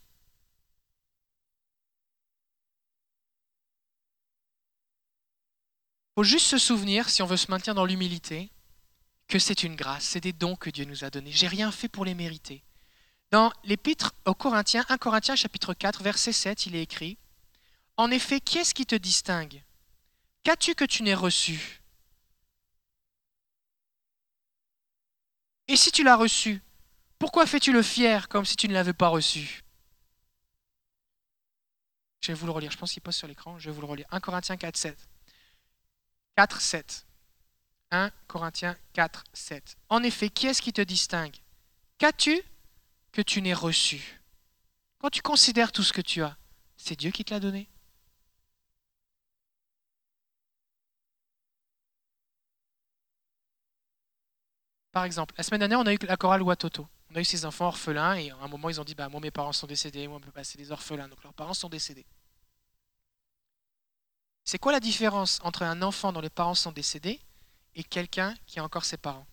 Il faut juste se souvenir, si on veut se maintenir dans l'humilité, que c'est une grâce, c'est des dons que Dieu nous a donnés. J'ai rien fait pour les mériter. Dans l'épître aux Corinthiens, 1 Corinthiens chapitre 4, verset 7, il est écrit En effet, qui est-ce qui te distingue? Qu'as-tu que tu n'aies reçu? Et si tu l'as reçu, pourquoi fais-tu le fier comme si tu ne l'avais pas reçu? Je vais vous le relire, je pense qu'il passe sur l'écran, je vais vous le relire. 1 Corinthiens 4, 7. 4, 7. 1 Corinthiens 4, 7. En effet, qui est-ce qui te distingue? Qu'as-tu que tu n'aies reçu? Quand tu considères tout ce que tu as, c'est Dieu qui te l'a donné Par exemple, la semaine dernière, on a eu la chorale Watoto. On a eu ces enfants orphelins et à un moment, ils ont dit bah, Moi, mes parents sont décédés, moi, c'est des orphelins. Donc leurs parents sont décédés. C'est quoi la différence entre un enfant dont les parents sont décédés et quelqu'un qui a encore ses parents?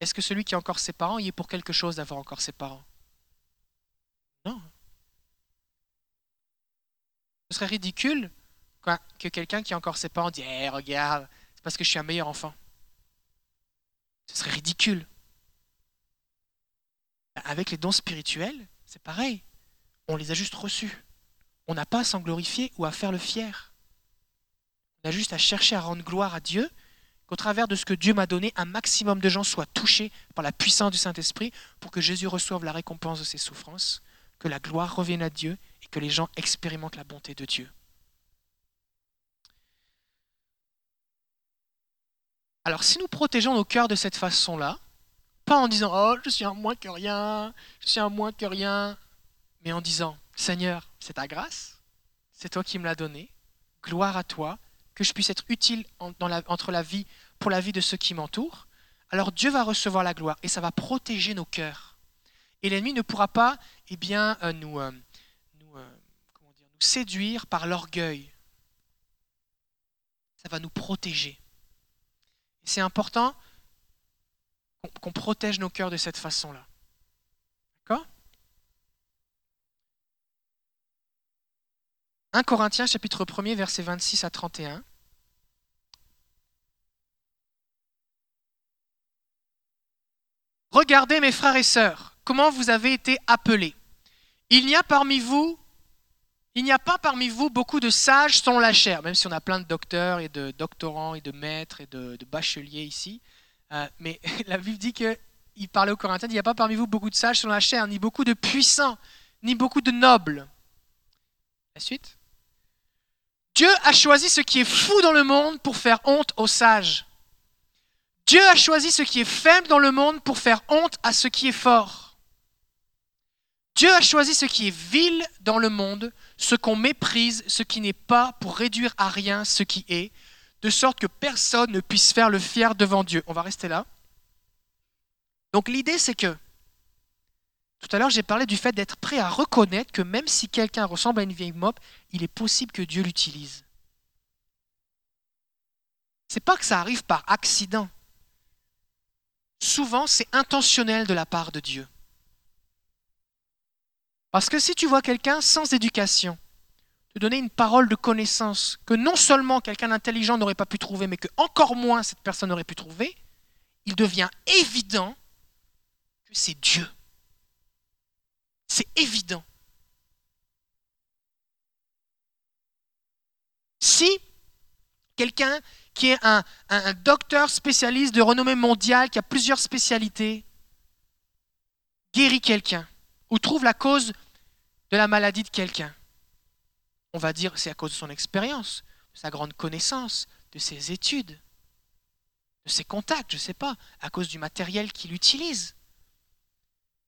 Est-ce que celui qui a encore ses parents y est pour quelque chose d'avoir encore ses parents? Non. Ce serait ridicule que quelqu'un qui a encore ses parents dise hey, regarde, c'est parce que je suis un meilleur enfant. Ce serait ridicule. Avec les dons spirituels, c'est pareil. On les a juste reçus. On n'a pas à s'en glorifier ou à faire le fier. On a juste à chercher à rendre gloire à Dieu, qu'au travers de ce que Dieu m'a donné, un maximum de gens soient touchés par la puissance du Saint-Esprit pour que Jésus reçoive la récompense de ses souffrances, que la gloire revienne à Dieu et que les gens expérimentent la bonté de Dieu. Alors si nous protégeons nos cœurs de cette façon-là, pas en disant Oh, je suis un moins que rien, je suis un moins que rien, mais en disant Seigneur, c'est ta grâce, c'est toi qui me l'as donné, gloire à toi, que je puisse être utile entre la vie, pour la vie de ceux qui m'entourent, alors Dieu va recevoir la gloire et ça va protéger nos cœurs. Et l'ennemi ne pourra pas eh bien, euh, euh, euh, nous séduire par l'orgueil. Ça va nous protéger. C'est important qu'on protège nos cœurs de cette façon-là. D'accord? 1 Corinthiens chapitre 1er versets 26 à 31. Regardez mes frères et sœurs, comment vous avez été appelés. Il n'y a parmi vous il n'y a pas parmi vous beaucoup de sages selon la chair, même si on a plein de docteurs et de doctorants et de maîtres et de, bacheliers ici. Euh, mais la Bible dit qu'il parlait aux Corinthiens, il n'y a pas parmi vous beaucoup de sages selon la chair, ni beaucoup de puissants, ni beaucoup de nobles. La suite Dieu a choisi ce qui est fou dans le monde pour faire honte aux sages. Dieu a choisi ce qui est faible dans le monde pour faire honte à ce qui est fort. Dieu a choisi ce qui est vil dans le monde ce qu'on méprise, ce qui n'est pas, pour réduire à rien ce qui est, de sorte que personne ne puisse faire le fier devant Dieu. On va rester là. Donc l'idée, c'est que, tout à l'heure, j'ai parlé du fait d'être prêt à reconnaître que même si quelqu'un ressemble à une vieille mop, il est possible que Dieu l'utilise. C'est pas que ça arrive par accident. Souvent, c'est intentionnel de la part de Dieu. Parce que si tu vois quelqu'un sans éducation, te donner une parole de connaissance que non seulement quelqu'un d'intelligent n'aurait pas pu trouver, mais que encore moins cette personne n'aurait pu trouver, il devient évident que c'est Dieu. C'est évident. Si quelqu'un qui est un, un, docteur spécialiste de renommée mondiale, qui a plusieurs spécialités, guérit quelqu'un ou trouve la cause de la maladie de quelqu'un. On va dire c'est à cause de son expérience, de sa grande connaissance, de ses études, de ses contacts, je ne sais pas, à cause du matériel qu'il utilise.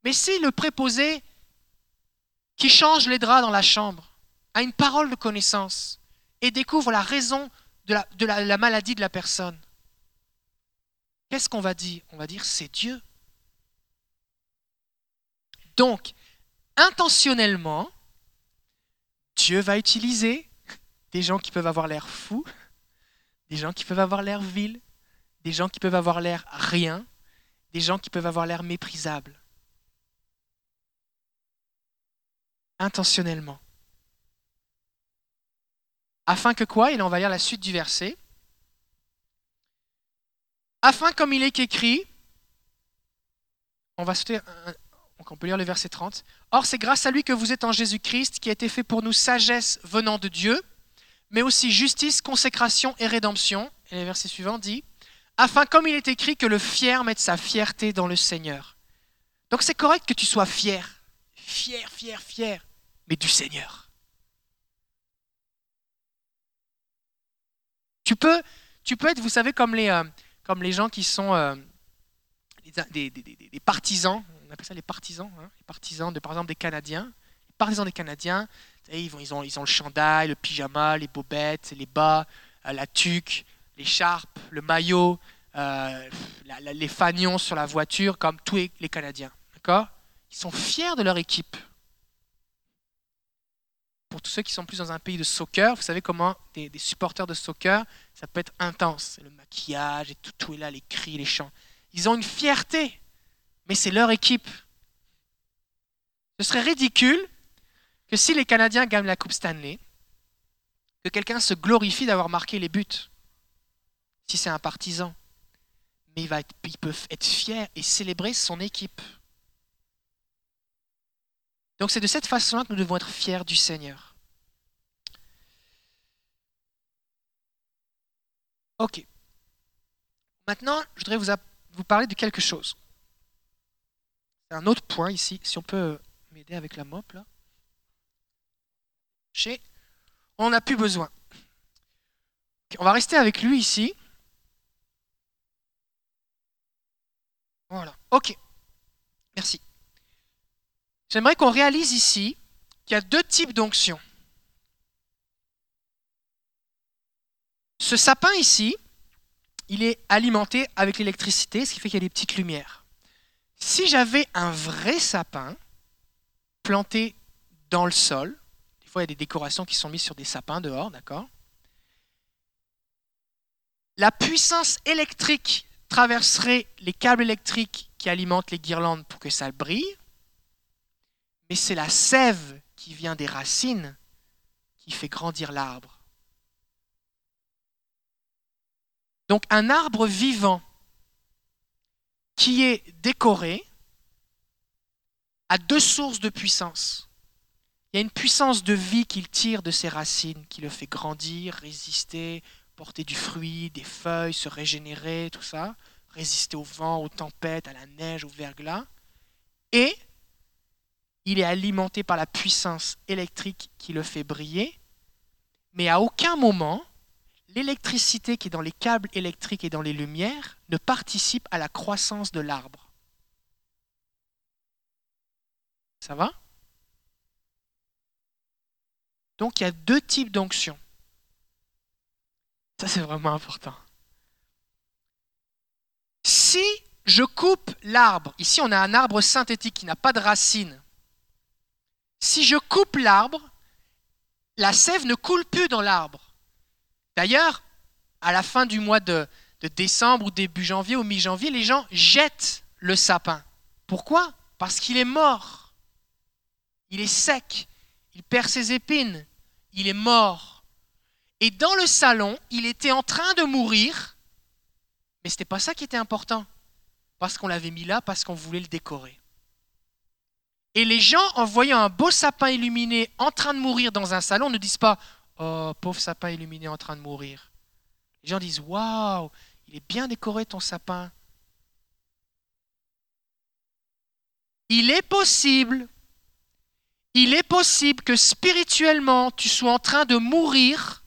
Mais si le préposé qui change les draps dans la chambre a une parole de connaissance et découvre la raison de la, la maladie de la personne, qu'est-ce qu'on va dire? On va dire c'est Dieu. Donc, intentionnellement, Dieu va utiliser des gens qui peuvent avoir l'air fous, des gens qui peuvent avoir l'air vils, des gens qui peuvent avoir l'air rien, des gens qui peuvent avoir l'air méprisables. Intentionnellement. Afin que quoi? Et là, on va lire la suite du verset. Afin, comme il est écrit, on va sauter on peut lire le verset 30. Or, c'est grâce à lui que vous êtes en Jésus-Christ, qui a été fait pour nous sagesse venant de Dieu, mais aussi justice, consécration et rédemption. Et le verset suivant dit, afin, comme il est écrit, que le fier mette sa fierté dans le Seigneur. Donc c'est correct que tu sois fier, fier, fier, fier, mais du Seigneur. Tu peux, tu peux être, vous savez, comme les, euh, comme les gens qui sont euh, des, partisans, on appelle ça les partisans, hein, les partisans de, par exemple, des Canadiens. Les partisans des Canadiens, ils, ont, le chandail, le pyjama, les bobettes, les bas, euh, la tuque, l'écharpe, le maillot, euh, les fanions sur la voiture, comme tous les Canadiens. Ils sont fiers de leur équipe. Pour tous ceux qui sont plus dans un pays de soccer, vous savez comment des, supporters de soccer, ça peut être intense. Le maquillage tout, tout est là, les cris, les chants. Ils ont une fierté mais c'est leur équipe. Ce serait ridicule que si les Canadiens gagnent la Coupe Stanley, que quelqu'un se glorifie d'avoir marqué les buts, si c'est un partisan. Mais il, va être, fier et célébrer son équipe. Donc c'est de cette façon-là que nous devons être fiers du Seigneur. Ok. Maintenant, je voudrais vous parler de quelque chose. Un autre point ici, si on peut m'aider avec la mop là. Chez, on n'a plus besoin. On va rester avec lui ici. Voilà. Ok. Merci. J'aimerais qu'on réalise ici qu'il y a deux types d'onction. Ce sapin ici, il est alimenté avec l'électricité, ce qui fait qu'il y a des petites lumières. Si j'avais un vrai sapin planté dans le sol, des fois il y a des décorations qui sont mises sur des sapins dehors, d'accord La puissance électrique traverserait les câbles électriques qui alimentent les guirlandes pour que ça brille, mais c'est la sève qui vient des racines qui fait grandir l'arbre. Donc un arbre vivant qui est décoré a deux sources de puissance. Il y a une puissance de vie qu'il tire de ses racines, qui le fait grandir, résister, porter du fruit, des feuilles, se régénérer, tout ça, résister au vent, aux tempêtes, à la neige, au verglas. Et il est alimenté par la puissance électrique qui le fait briller, mais à aucun moment, l'électricité qui est dans les câbles électriques et dans les lumières ne participe à la croissance de l'arbre. Ça va? Donc il y a deux types d'onction. Ça c'est vraiment important. Si je coupe l'arbre, ici on a un arbre synthétique qui n'a pas de racines, si je coupe l'arbre, la sève ne coule plus dans l'arbre. D'ailleurs, à la fin du mois de, décembre ou début janvier ou mi-janvier, les gens jettent le sapin. Pourquoi? Parce qu'il est mort. Il est sec. Il perd ses épines. Il est mort. Et dans le salon, il était en train de mourir, mais ce n'était pas ça qui était important, parce qu'on l'avait mis là, parce qu'on voulait le décorer. Et les gens, en voyant un beau sapin illuminé en train de mourir dans un salon, ne disent pas Oh, pauvre sapin illuminé en train de mourir. Les gens disent Waouh, il est bien décoré ton sapin. Il est possible, il est possible que spirituellement tu sois en train de mourir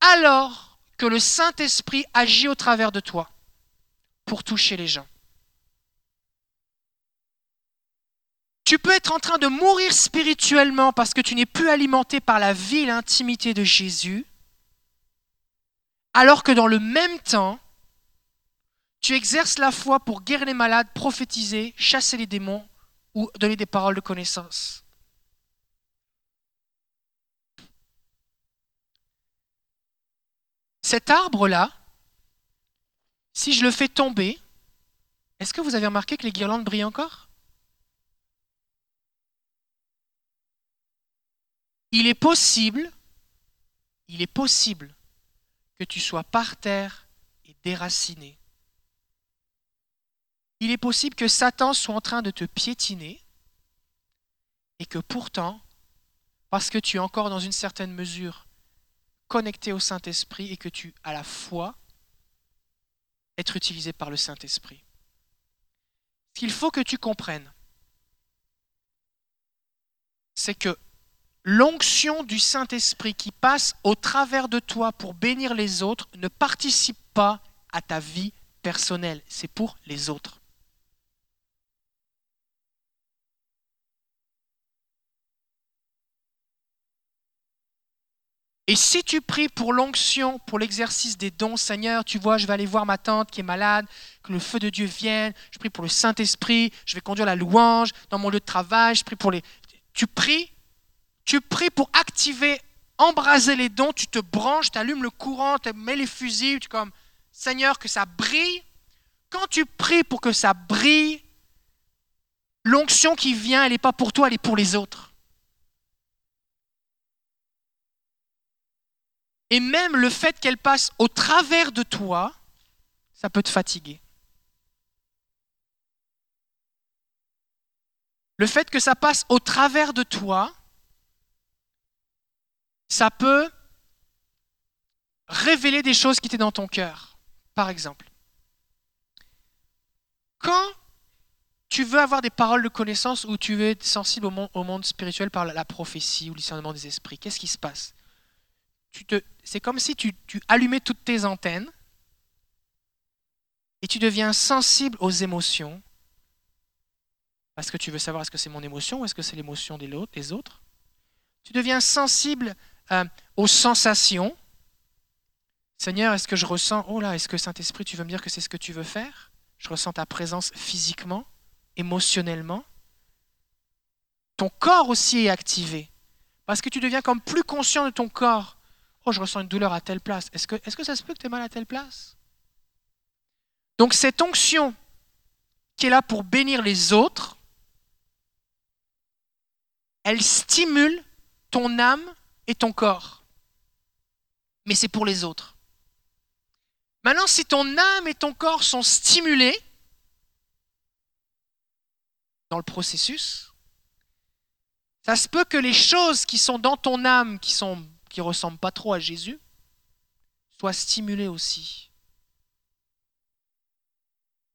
alors que le Saint-Esprit agit au travers de toi pour toucher les gens. Tu peux être en train de mourir spirituellement parce que tu n'es plus alimenté par la vie et l'intimité de Jésus, alors que dans le même temps, tu exerces la foi pour guérir les malades, prophétiser, chasser les démons ou donner des paroles de connaissance. Cet arbre-là, si je le fais tomber, est-ce que vous avez remarqué que les guirlandes brillent encore? Il est possible, il est possible que tu sois par terre et déraciné. Il est possible que Satan soit en train de te piétiner et que pourtant, parce que tu es encore dans une certaine mesure connecté au Saint-Esprit et que tu as la foi, être utilisé par le Saint-Esprit. Ce qu'il faut que tu comprennes, c'est que l'onction du Saint-Esprit qui passe au travers de toi pour bénir les autres ne participe pas à ta vie personnelle, c'est pour les autres. Et si tu pries pour l'onction, pour l'exercice des dons, Seigneur, tu vois, je vais aller voir ma tante qui est malade, que le feu de Dieu vienne, je prie pour le Saint-Esprit, je vais conduire la louange dans mon lieu de travail, je prie pour les... Tu pries tu pries pour activer, embraser les dons, tu te branches, tu allumes le courant, tu mets les fusils, tu es comme Seigneur, que ça brille. Quand tu pries pour que ça brille, l'onction qui vient, elle n'est pas pour toi, elle est pour les autres. Et même le fait qu'elle passe au travers de toi, ça peut te fatiguer. le fait que ça passe au travers de toi, ça peut révéler des choses qui étaient dans ton cœur. Par exemple, quand tu veux avoir des paroles de connaissance ou tu être sensible au monde, spirituel par la, prophétie ou le discernement des esprits, qu'est-ce qui se passe? C'est comme si tu, tu allumais toutes tes antennes et tu deviens sensible aux émotions parce que tu veux savoir est-ce que c'est mon émotion ou est-ce que c'est l'émotion des autres? Tu deviens sensible euh, aux sensations. Seigneur, est-ce que je ressens, oh là, est-ce que Saint-Esprit, tu veux me dire que c'est ce que tu veux faire? Je ressens ta présence physiquement, émotionnellement. Ton corps aussi est activé. Parce que tu deviens comme plus conscient de ton corps. Oh, je ressens une douleur à telle place. Est-ce que, est que ça se peut que tu aies mal à telle place? Donc cette onction qui est là pour bénir les autres, elle stimule ton âme et ton corps. Mais c'est pour les autres. Maintenant, si ton âme et ton corps sont stimulés dans le processus, ça se peut que les choses qui sont dans ton âme, qui sont qui ressemblent pas trop à Jésus, soient stimulées aussi.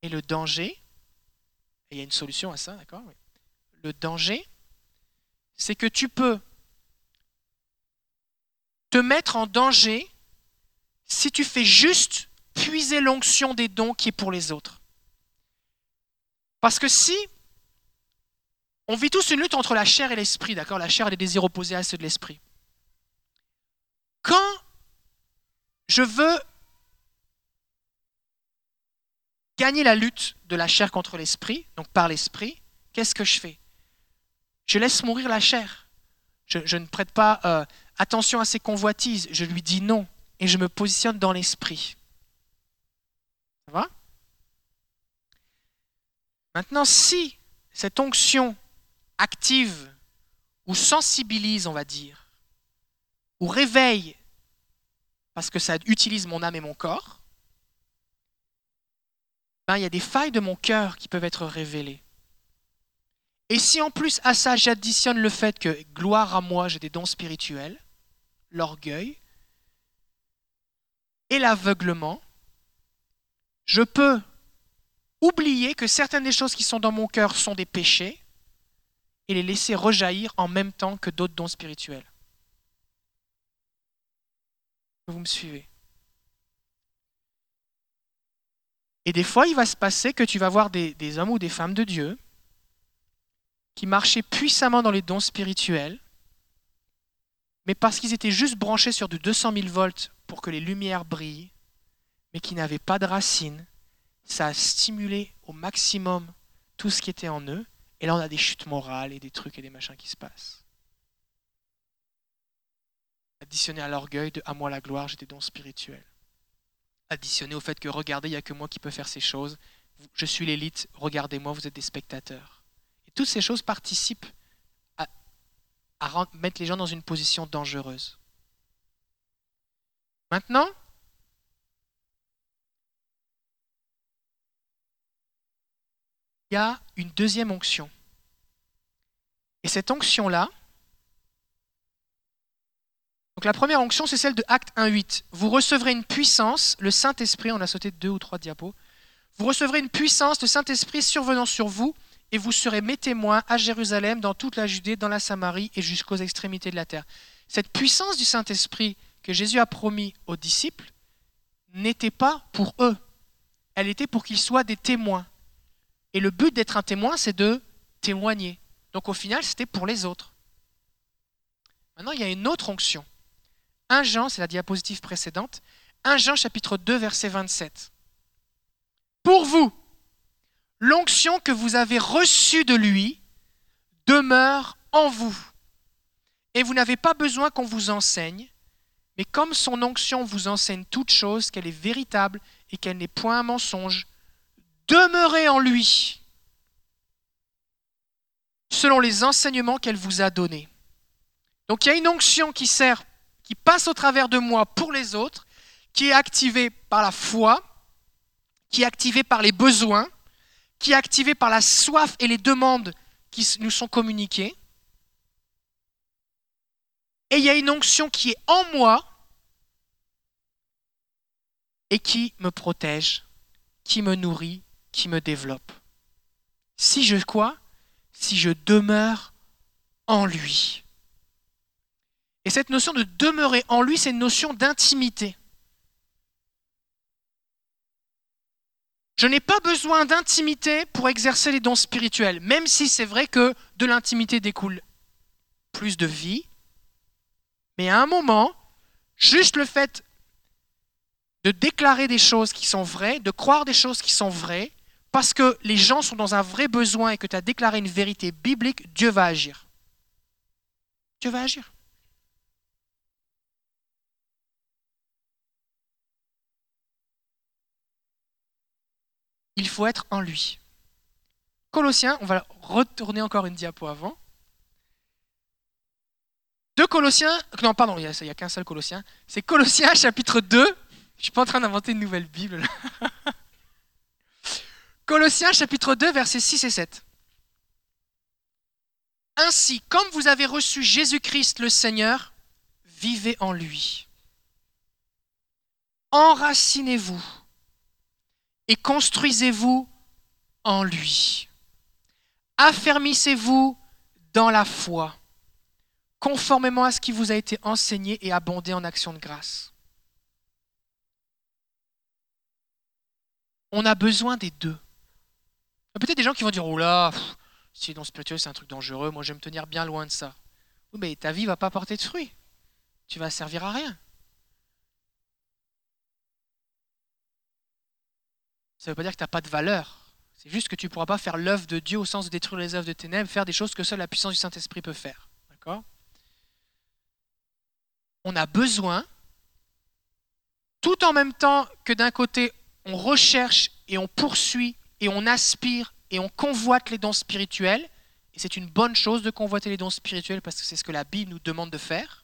Et le danger, il y a une solution à ça, d'accord Le danger, c'est que tu peux mettre en danger si tu fais juste puiser l'onction des dons qui est pour les autres. Parce que si on vit tous une lutte entre la chair et l'esprit, d'accord La chair a des désirs opposés à ceux de l'esprit. Quand je veux gagner la lutte de la chair contre l'esprit, donc par l'esprit, qu'est-ce que je fais? Je laisse mourir la chair. Je, ne prête pas euh, attention à ses convoitises, je lui dis non et je me positionne dans l'esprit. Ça va? Maintenant, si cette onction active ou sensibilise, on va dire, ou réveille, parce que ça utilise mon âme et mon corps, ben, il y a des failles de mon cœur qui peuvent être révélées. Et si en plus à ça j'additionne le fait que, gloire à moi, j'ai des dons spirituels, l'orgueil et l'aveuglement, je peux oublier que certaines des choses qui sont dans mon cœur sont des péchés et les laisser rejaillir en même temps que d'autres dons spirituels. Vous me suivez? Et des fois, il va se passer que tu vas voir des, hommes ou des femmes de Dieu qui marchaient puissamment dans les dons spirituels, mais parce qu'ils étaient juste branchés sur du 200 000 volts pour que les lumières brillent, mais qui n'avaient pas de racines, ça a stimulé au maximum tout ce qui était en eux, et là on a des chutes morales et des trucs et des machins qui se passent. Additionné à l'orgueil de à moi la gloire, j'ai des dons spirituels. Additionné au fait que regardez, il n'y a que moi qui peux faire ces choses. Je suis l'élite, regardez-moi, vous êtes des spectateurs. Toutes ces choses participent à mettre les gens dans une position dangereuse. Maintenant, il y a une deuxième onction. Et cette onction-là, donc la première onction, c'est celle de Acte 1.8. Vous recevrez une puissance, le Saint-Esprit, on a sauté deux ou trois diapos, vous recevrez une puissance, le Saint-Esprit survenant sur vous, et vous serez mes témoins à Jérusalem, dans toute la Judée, dans la Samarie et jusqu'aux extrémités de la terre. Cette puissance du Saint-Esprit que Jésus a promis aux disciples n'était pas pour eux. Elle était pour qu'ils soient des témoins. Et le but d'être un témoin, c'est de témoigner. Donc au final, c'était pour les autres. Maintenant, il y a une autre onction. 1 Jean, c'est la diapositive précédente. 1 Jean chapitre 2, verset 27. Pour vous, l'onction que vous avez reçue de lui demeure en vous. Et vous n'avez pas besoin qu'on vous enseigne, mais comme son onction vous enseigne toute chose, qu'elle est véritable et qu'elle n'est point un mensonge, demeurez en lui, selon les enseignements qu'elle vous a donnés. Donc il y a une onction qui sert, qui passe au travers de moi pour les autres, qui est activée par la foi, qui est activée par les besoins, qui est activé par la soif et les demandes qui nous sont communiquées. Et il y a une onction qui est en moi et qui me protège, qui me nourrit, qui me développe. Si je quoi? Si je demeure en lui. Et cette notion de demeurer en lui, c'est une notion d'intimité. Je n'ai pas besoin d'intimité pour exercer les dons spirituels, même si c'est vrai que de l'intimité découle plus de vie. Mais à un moment, juste le fait de déclarer des choses qui sont vraies, de croire des choses qui sont vraies, parce que les gens sont dans un vrai besoin et que tu as déclaré une vérité biblique, Dieu va agir. Dieu va agir. Il faut être en lui. Colossiens, on va retourner encore une diapo avant. Deux Colossiens, non pardon, il n'y a, qu'un seul Colossien, c'est Colossiens chapitre 2. Je ne suis pas en train d'inventer une nouvelle Bible. Colossiens chapitre 2, versets 6 et 7. Ainsi, comme vous avez reçu Jésus-Christ le Seigneur, vivez en lui. Enracinez-vous et construisez-vous en lui. Affermissez-vous dans la foi, conformément à ce qui vous a été enseigné et abondé en action de grâce. On a besoin des deux. Peut-être des gens qui vont dire Oh là, si dans spirituel c'est un truc dangereux, moi je vais me tenir bien loin de ça. Oui, mais ta vie va pas porter de fruits. Tu vas servir à rien. Ça ne veut pas dire que tu n'as pas de valeur. C'est juste que tu ne pourras pas faire l'œuvre de Dieu au sens de détruire les œuvres de ténèbres, faire des choses que seule la puissance du Saint-Esprit peut faire. D'accord? On a besoin, tout en même temps que d'un côté, on recherche et on poursuit et on aspire et on convoite les dons spirituels, et c'est une bonne chose de convoiter les dons spirituels parce que c'est ce que la Bible nous demande de faire.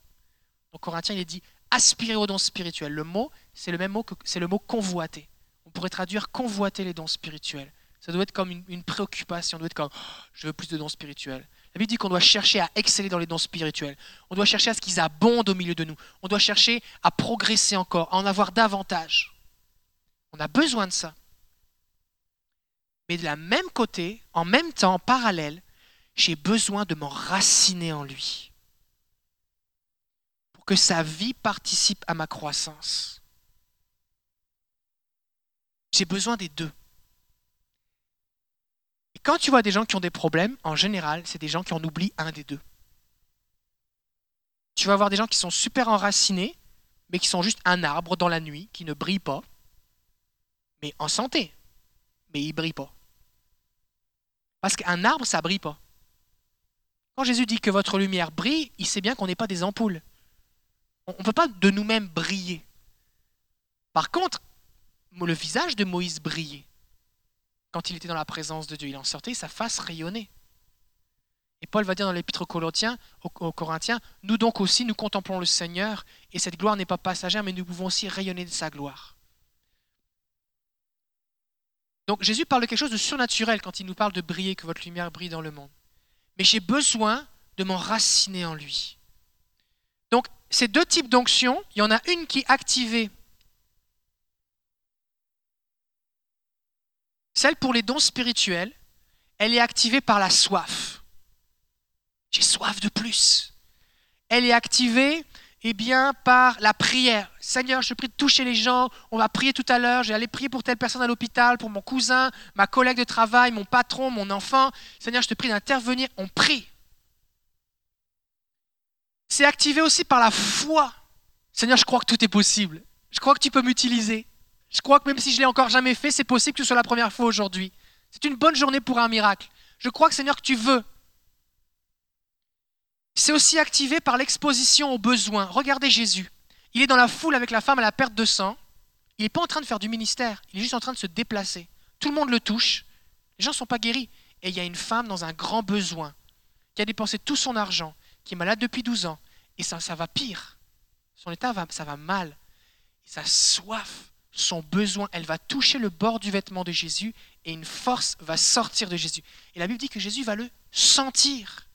Donc Corinthiens, il est dit aspirer aux dons spirituels. Le mot, c'est le même mot que c'est le mot convoiter pourrait traduire convoiter les dons spirituels. Ça doit être comme une, préoccupation, ça doit être comme je veux plus de dons spirituels. La Bible dit qu'on doit chercher à exceller dans les dons spirituels. On doit chercher à ce qu'ils abondent au milieu de nous. On doit chercher à progresser encore, à en avoir davantage. On a besoin de ça. Mais de la même côté, en même temps, en parallèle, j'ai besoin de m'enraciner en lui. Pour que sa vie participe à ma croissance. J'ai besoin des deux. Et quand tu vois des gens qui ont des problèmes, en général, c'est des gens qui en oublient un des deux. Tu vas avoir des gens qui sont super enracinés, mais qui sont juste un arbre dans la nuit, qui ne brille pas, mais en santé, mais il ne brille pas. Parce qu'un arbre, ça ne brille pas. Quand Jésus dit que votre lumière brille, il sait bien qu'on n'est pas des ampoules. On ne peut pas de nous-mêmes briller. Par contre, le visage de Moïse brillait. Quand il était dans la présence de Dieu, il en sortait, sa face rayonnait. Et Paul va dire dans l'épître aux Corinthiens, nous donc aussi, nous contemplons le Seigneur, et cette gloire n'est pas passagère, mais nous pouvons aussi rayonner de sa gloire. Donc Jésus parle de quelque chose de surnaturel quand il nous parle de briller, que votre lumière brille dans le monde. Mais j'ai besoin de m'enraciner en lui. Donc ces deux types d'onction, il y en a une qui est activée Celle pour les dons spirituels, elle est activée par la soif. J'ai soif de plus. Elle est activée eh bien, par la prière. Seigneur, je te prie de toucher les gens. On va prier tout à l'heure. J'ai allé prier pour telle personne à l'hôpital, pour mon cousin, ma collègue de travail, mon patron, mon enfant. Seigneur, je te prie d'intervenir. On prie. C'est activé aussi par la foi. Seigneur, je crois que tout est possible. Je crois que tu peux m'utiliser. Je crois que même si je l'ai encore jamais fait, c'est possible que ce soit la première fois aujourd'hui. C'est une bonne journée pour un miracle. Je crois que Seigneur que tu veux. C'est aussi activé par l'exposition aux besoins. Regardez Jésus. Il est dans la foule avec la femme à la perte de sang. Il n'est pas en train de faire du ministère, il est juste en train de se déplacer. Tout le monde le touche. Les gens ne sont pas guéris. Et il y a une femme dans un grand besoin, qui a dépensé tout son argent, qui est malade depuis 12 ans. Et ça, ça va pire. Son état, va, ça va mal. Et sa soif son besoin, elle va toucher le bord du vêtement de Jésus et une force va sortir de Jésus. Et la Bible dit que Jésus va le sentir.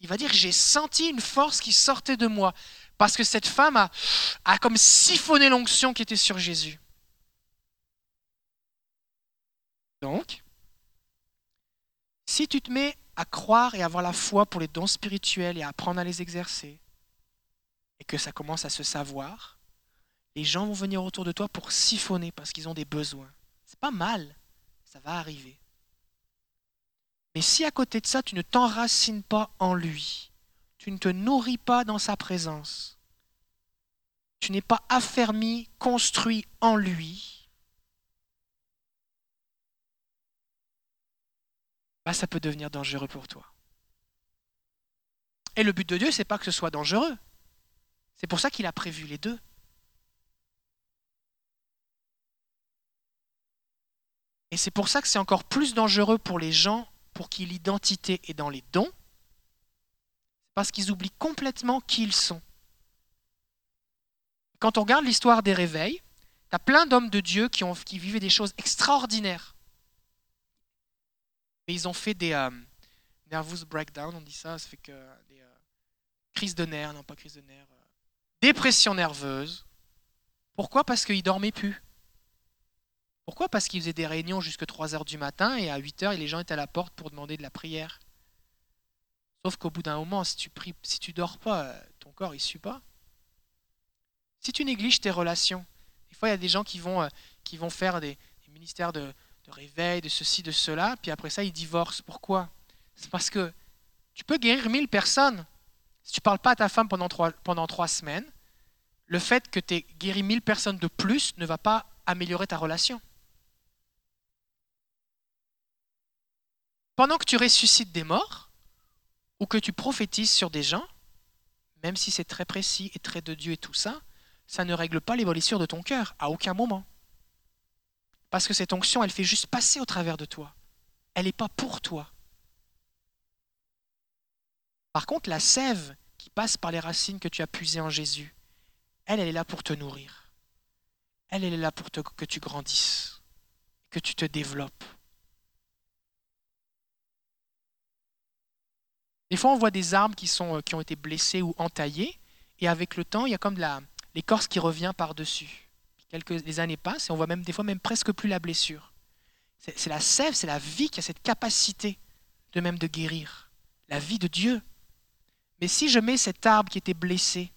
Il va dire, j'ai senti une force qui sortait de moi, parce que cette femme a, a comme siphonné l'onction qui était sur Jésus. Donc, si tu te mets à croire et avoir la foi pour les dons spirituels et à apprendre à les exercer, et que ça commence à se savoir, les gens vont venir autour de toi pour siphonner parce qu'ils ont des besoins. C'est pas mal, ça va arriver. Mais si à côté de ça, tu ne t'enracines pas en lui, tu ne te nourris pas dans sa présence, tu n'es pas affermi, construit en lui, bah, ça peut devenir dangereux pour toi. Et le but de Dieu, c'est pas que ce soit dangereux. C'est pour ça qu'il a prévu les deux. Et c'est pour ça que c'est encore plus dangereux pour les gens pour qui l'identité est dans les dons, parce qu'ils oublient complètement qui ils sont. Quand on regarde l'histoire des réveils, tu as plein d'hommes de Dieu qui, ont, qui vivaient des choses extraordinaires. Mais ils ont fait des euh, nervous breakdown, on dit ça, ça fait que des euh, crises de nerfs, non pas crises de nerfs, euh, dépression nerveuse. Pourquoi? Parce qu'ils dormaient plus. Pourquoi? Parce qu'ils faisaient des réunions jusqu'à 3 heures du matin et à 8 heures, les gens étaient à la porte pour demander de la prière. Sauf qu'au bout d'un moment, si tu pries, dors pas, euh, ton corps il suit pas. Si tu négliges tes relations, des fois il y a des gens qui vont, euh, faire des, ministères de, réveil, de ceci, de cela, puis après ça ils divorcent. Pourquoi? C'est parce que tu peux guérir 1000 personnes. Si tu parles pas à ta femme pendant trois, pendant trois semaines, le fait que tu aies guéri 1000 personnes de plus ne va pas améliorer ta relation. Pendant que tu ressuscites des morts, ou que tu prophétises sur des gens, même si c'est très précis et très de Dieu et tout ça, ça ne règle pas les blessures de ton cœur, à aucun moment. Parce que cette onction, elle fait juste passer au travers de toi. Elle n'est pas pour toi. Par contre, la sève qui passe par les racines que tu as puisées en Jésus, elle, elle est là pour te nourrir. Elle, elle est là pour que tu grandisses, que tu te développes. Des fois, on voit des arbres qui, sont, euh, qui ont été blessés ou entaillés, et avec le temps, il y a comme l'écorce qui revient par-dessus. Quelques les années passent et on voit même des fois même presque plus la blessure. C'est la sève, c'est la vie qui a cette capacité de même de guérir. La vie de Dieu. Mais si je mets cet arbre qui était blessé,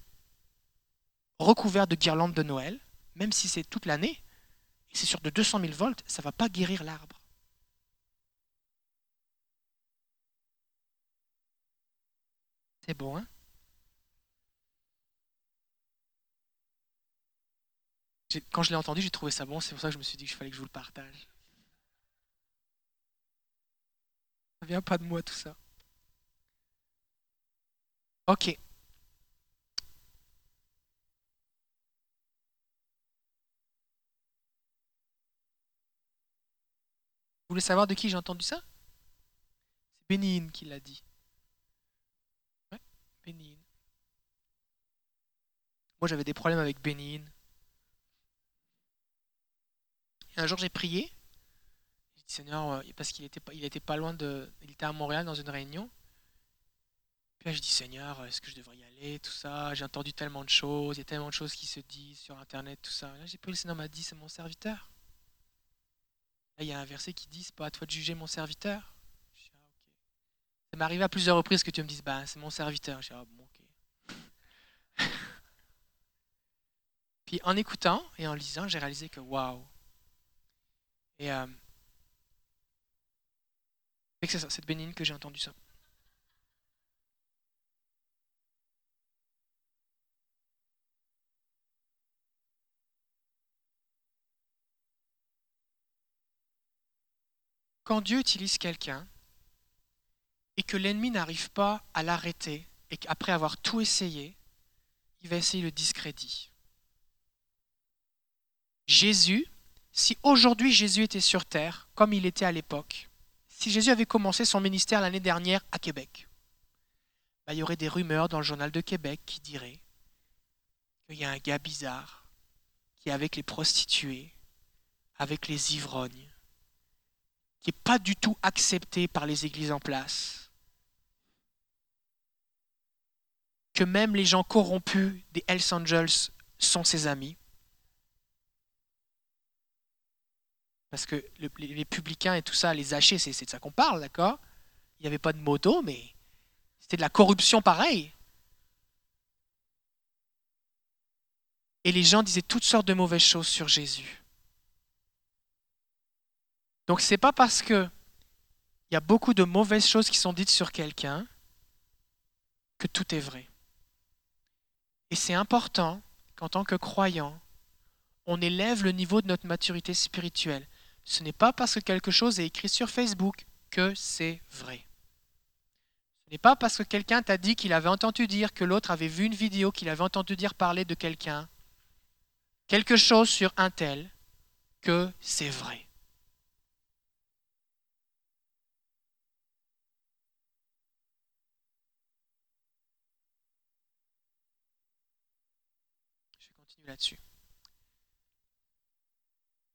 recouvert de guirlandes de Noël, même si c'est toute l'année, et c'est sur de 200 000 volts, ça ne va pas guérir l'arbre. C'est bon, hein? Quand je l'ai entendu, j'ai trouvé ça bon, c'est pour ça que je me suis dit qu'il fallait que je vous le partage. Ça vient pas de moi tout ça. Ok. Vous voulez savoir de qui j'ai entendu ça? C'est Bénin qui l'a dit. Bénin. Moi, j'avais des problèmes avec Bénin. un jour, j'ai prié. J'ai dit, Seigneur, euh, parce qu'il était, pas loin de. Il était à Montréal dans une réunion. Puis là, je dis, Seigneur, est-ce que je devrais y aller Tout ça? J'ai entendu tellement de choses. Il y a tellement de choses qui se disent sur Internet, tout ça. Là, j'ai prié, le Seigneur m'a dit, c'est mon serviteur. Là, il y a un verset qui dit, c'est pas à toi de juger mon serviteur. M'est arrivé à plusieurs reprises que tu me dises, bah, c'est mon serviteur. Je dis, ah, bon, ok. Puis en écoutant et en lisant, j'ai réalisé que waouh. Et euh, c'est ça, c'est de Bénigne que j'ai entendu ça. Quand Dieu utilise quelqu'un, et que l'ennemi n'arrive pas à l'arrêter et qu'après avoir tout essayé, il va essayer le discrédit. Jésus, si aujourd'hui Jésus était sur terre, comme il était à l'époque, si Jésus avait commencé son ministère l'année dernière à Québec, bah, il y aurait des rumeurs dans le journal de Québec qui diraient qu'il y a un gars bizarre qui est avec les prostituées, avec les ivrognes, qui n'est pas du tout accepté par les églises en place. Que même les gens corrompus des Hells Angels sont ses amis. Parce que les publicains et tout ça, les hachés, c'est de ça qu'on parle, d'accord? Il n'y avait pas de moto, mais c'était de la corruption pareil. Et les gens disaient toutes sortes de mauvaises choses sur Jésus. Donc ce n'est pas parce qu'il y a beaucoup de mauvaises choses qui sont dites sur quelqu'un que tout est vrai. Et c'est important qu'en tant que croyant, on élève le niveau de notre maturité spirituelle. Ce n'est pas parce que quelque chose est écrit sur Facebook que c'est vrai. Ce n'est pas parce que quelqu'un t'a dit qu'il avait entendu dire que l'autre avait vu une vidéo, qu'il avait entendu dire parler de quelqu'un, quelque chose sur un tel, que c'est vrai. Là-dessus.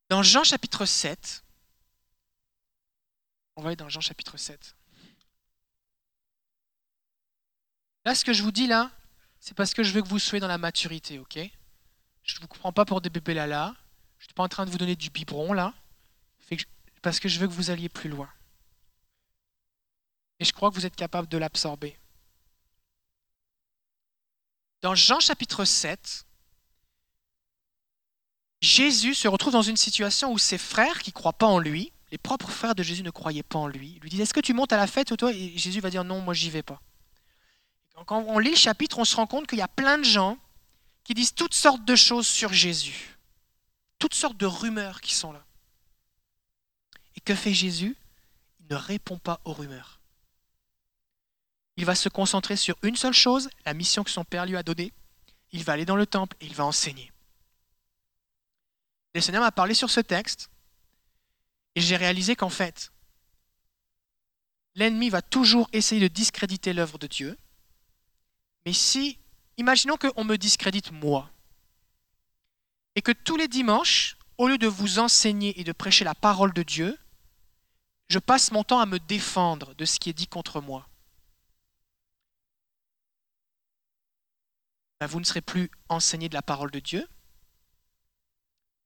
Dans Jean chapitre 7, on va aller dans Jean chapitre 7. Là, ce que je vous dis là, c'est parce que je veux que vous soyez dans la maturité, ok? Je ne vous comprends pas pour des bébés là là. Je ne suis pas en train de vous donner du biberon là. Parce que je veux que vous alliez plus loin. Et je crois que vous êtes capable de l'absorber. Dans Jean chapitre 7, Jésus se retrouve dans une situation où ses frères qui ne croient pas en lui, les propres frères de Jésus ne croyaient pas en lui, lui disent Est-ce que tu montes à la fête ou toi? Et Jésus va dire Non, moi j'y vais pas. Quand on lit le chapitre, on se rend compte qu'il y a plein de gens qui disent toutes sortes de choses sur Jésus, toutes sortes de rumeurs qui sont là. Et que fait Jésus? Il ne répond pas aux rumeurs. Il va se concentrer sur une seule chose, la mission que son Père lui a donnée. Il va aller dans le temple et il va enseigner. Le Seigneur m'a parlé sur ce texte et j'ai réalisé qu'en fait, l'ennemi va toujours essayer de discréditer l'œuvre de Dieu. Mais si, imaginons qu'on me discrédite moi, et que tous les dimanches, au lieu de vous enseigner et de prêcher la parole de Dieu, je passe mon temps à me défendre de ce qui est dit contre moi. Ben, vous ne serez plus enseigné de la parole de Dieu,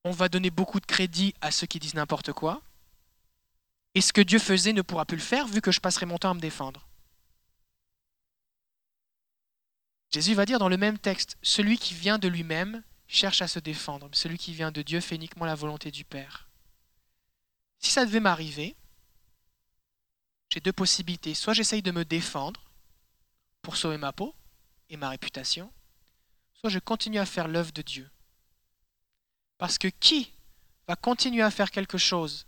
on va donner beaucoup de crédit à ceux qui disent n'importe quoi. Et ce que Dieu faisait ne pourra plus le faire vu que je passerai mon temps à me défendre. Jésus va dire dans le même texte, celui qui vient de lui-même cherche à se défendre, celui qui vient de Dieu fait uniquement la volonté du Père. Si ça devait m'arriver, j'ai deux possibilités. Soit j'essaye de me défendre pour sauver ma peau et ma réputation, soit je continue à faire l'œuvre de Dieu. Parce que qui va continuer à faire quelque chose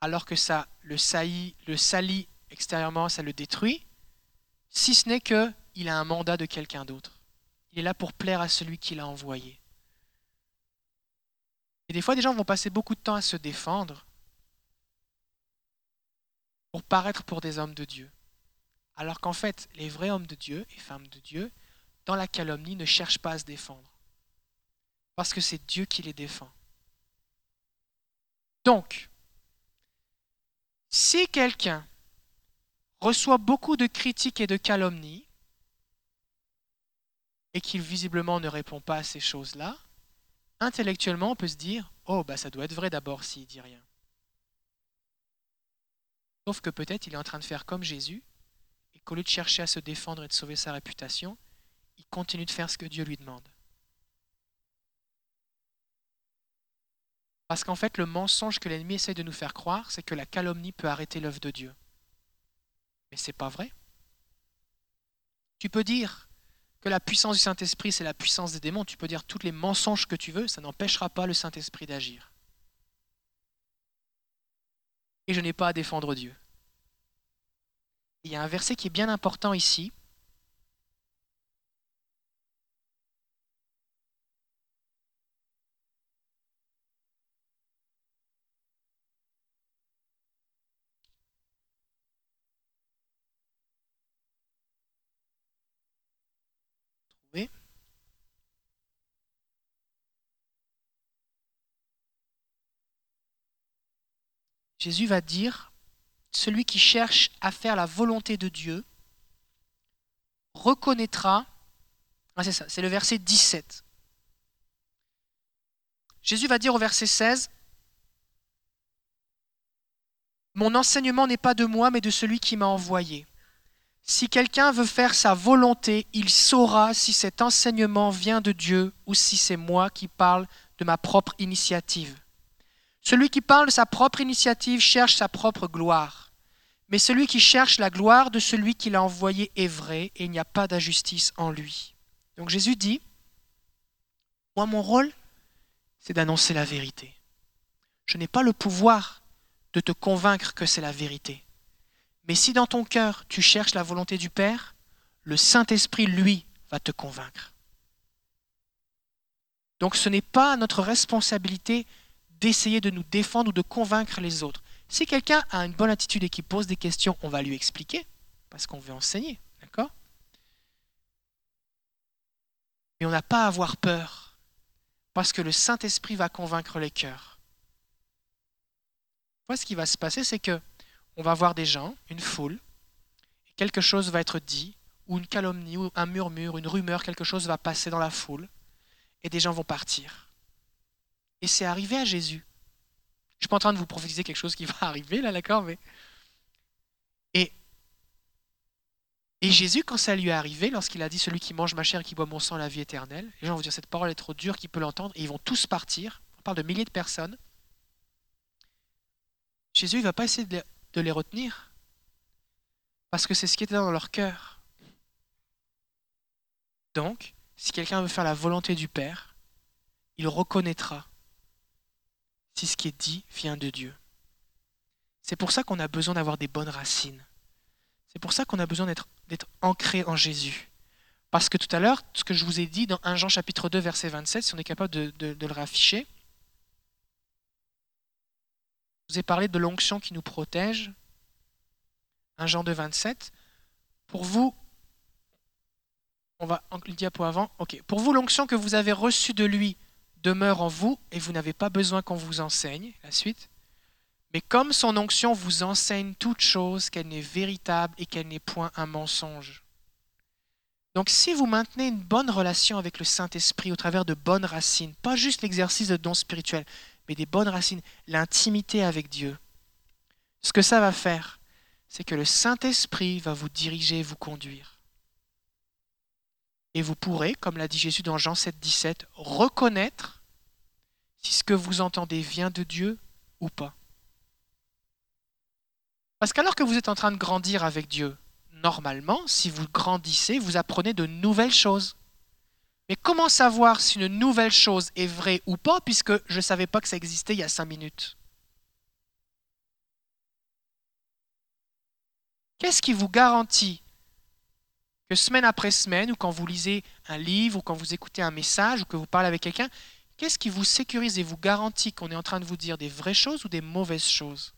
alors que ça le saillit, le salit extérieurement, ça le détruit, si ce n'est qu'il a un mandat de quelqu'un d'autre. Il est là pour plaire à celui qui l'a envoyé. Et des fois, des gens vont passer beaucoup de temps à se défendre pour paraître pour des hommes de Dieu. Alors qu'en fait, les vrais hommes de Dieu et femmes de Dieu, dans la calomnie, ne cherchent pas à se défendre parce que c'est Dieu qui les défend. Donc, si quelqu'un reçoit beaucoup de critiques et de calomnies, et qu'il visiblement ne répond pas à ces choses-là, intellectuellement, on peut se dire Oh, bah ça doit être vrai d'abord s'il dit rien. Sauf que peut-être il est en train de faire comme Jésus, et qu'au lieu de chercher à se défendre et de sauver sa réputation, il continue de faire ce que Dieu lui demande. Parce qu'en fait, le mensonge que l'ennemi essaie de nous faire croire, c'est que la calomnie peut arrêter l'œuvre de Dieu. Mais ce n'est pas vrai. Tu peux dire que la puissance du Saint-Esprit, c'est la puissance des démons. Tu peux dire tous les mensonges que tu veux, ça n'empêchera pas le Saint-Esprit d'agir. Et je n'ai pas à défendre Dieu. Il y a un verset qui est bien important ici, Jésus va dire, celui qui cherche à faire la volonté de Dieu reconnaîtra, ah c'est ça, c'est le verset 17. Jésus va dire au verset 16, Mon enseignement n'est pas de moi, mais de celui qui m'a envoyé. Si quelqu'un veut faire sa volonté, il saura si cet enseignement vient de Dieu ou si c'est moi qui parle de ma propre initiative. Celui qui parle de sa propre initiative cherche sa propre gloire. Mais celui qui cherche la gloire de celui qui l'a envoyé est vrai et il n'y a pas d'injustice en lui. Donc Jésus dit, moi mon rôle, c'est d'annoncer la vérité. Je n'ai pas le pouvoir de te convaincre que c'est la vérité. Mais si dans ton cœur tu cherches la volonté du Père, le Saint-Esprit, lui, va te convaincre. Donc ce n'est pas notre responsabilité d'essayer de nous défendre ou de convaincre les autres. Si quelqu'un a une bonne attitude et qui pose des questions, on va lui expliquer, parce qu'on veut enseigner, d'accord? Mais on n'a pas à avoir peur, parce que le Saint-Esprit va convaincre les cœurs. Voilà ce qui va se passer, c'est que on va voir des gens, une foule, quelque chose va être dit, ou une calomnie, ou un murmure, une rumeur, quelque chose va passer dans la foule, et des gens vont partir. Et c'est arrivé à Jésus. Je ne suis pas en train de vous prophétiser quelque chose qui va arriver, là, d'accord mais... Et, Jésus, quand ça lui est arrivé, lorsqu'il a dit Celui qui mange ma chair et qui boit mon sang, la vie éternelle, les gens vont dire Cette parole est trop dure, qui peut l'entendre Et ils vont tous partir. On parle de milliers de personnes. Jésus ne va pas essayer de les retenir. Parce que c'est ce qui était dans leur cœur. Donc, si quelqu'un veut faire la volonté du Père, il reconnaîtra si ce qui est dit vient de Dieu. C'est pour ça qu'on a besoin d'avoir des bonnes racines. C'est pour ça qu'on a besoin d'être ancré en Jésus. Parce que tout à l'heure, ce que je vous ai dit dans 1 Jean chapitre 2, verset 27, si on est capable de, le rafficher, vous ai parlé de l'onction qui nous protège. Un Jean de 27. Pour vous, on va le diapo avant. Ok. Pour vous, l'onction que vous avez reçue de lui demeure en vous et vous n'avez pas besoin qu'on vous enseigne. La suite. Mais comme son onction vous enseigne toute chose, qu'elle n'est véritable et qu'elle n'est point un mensonge. Donc si vous maintenez une bonne relation avec le Saint-Esprit au travers de bonnes racines, pas juste l'exercice de dons spirituels, mais des bonnes racines, l'intimité avec Dieu. Ce que ça va faire, c'est que le Saint-Esprit va vous diriger, vous conduire. Et vous pourrez, comme l'a dit Jésus dans Jean 7, 17, reconnaître si ce que vous entendez vient de Dieu ou pas. Parce qu'alors que vous êtes en train de grandir avec Dieu, normalement, si vous grandissez, vous apprenez de nouvelles choses. Mais comment savoir si une nouvelle chose est vraie ou pas, puisque je ne savais pas que ça existait il y a cinq minutes? Qu'est-ce qui vous garantit que semaine après semaine, ou quand vous lisez un livre, ou quand vous écoutez un message, ou que vous parlez avec quelqu'un, qu'est-ce qui vous sécurise et vous garantit qu'on est en train de vous dire des vraies choses ou des mauvaises choses?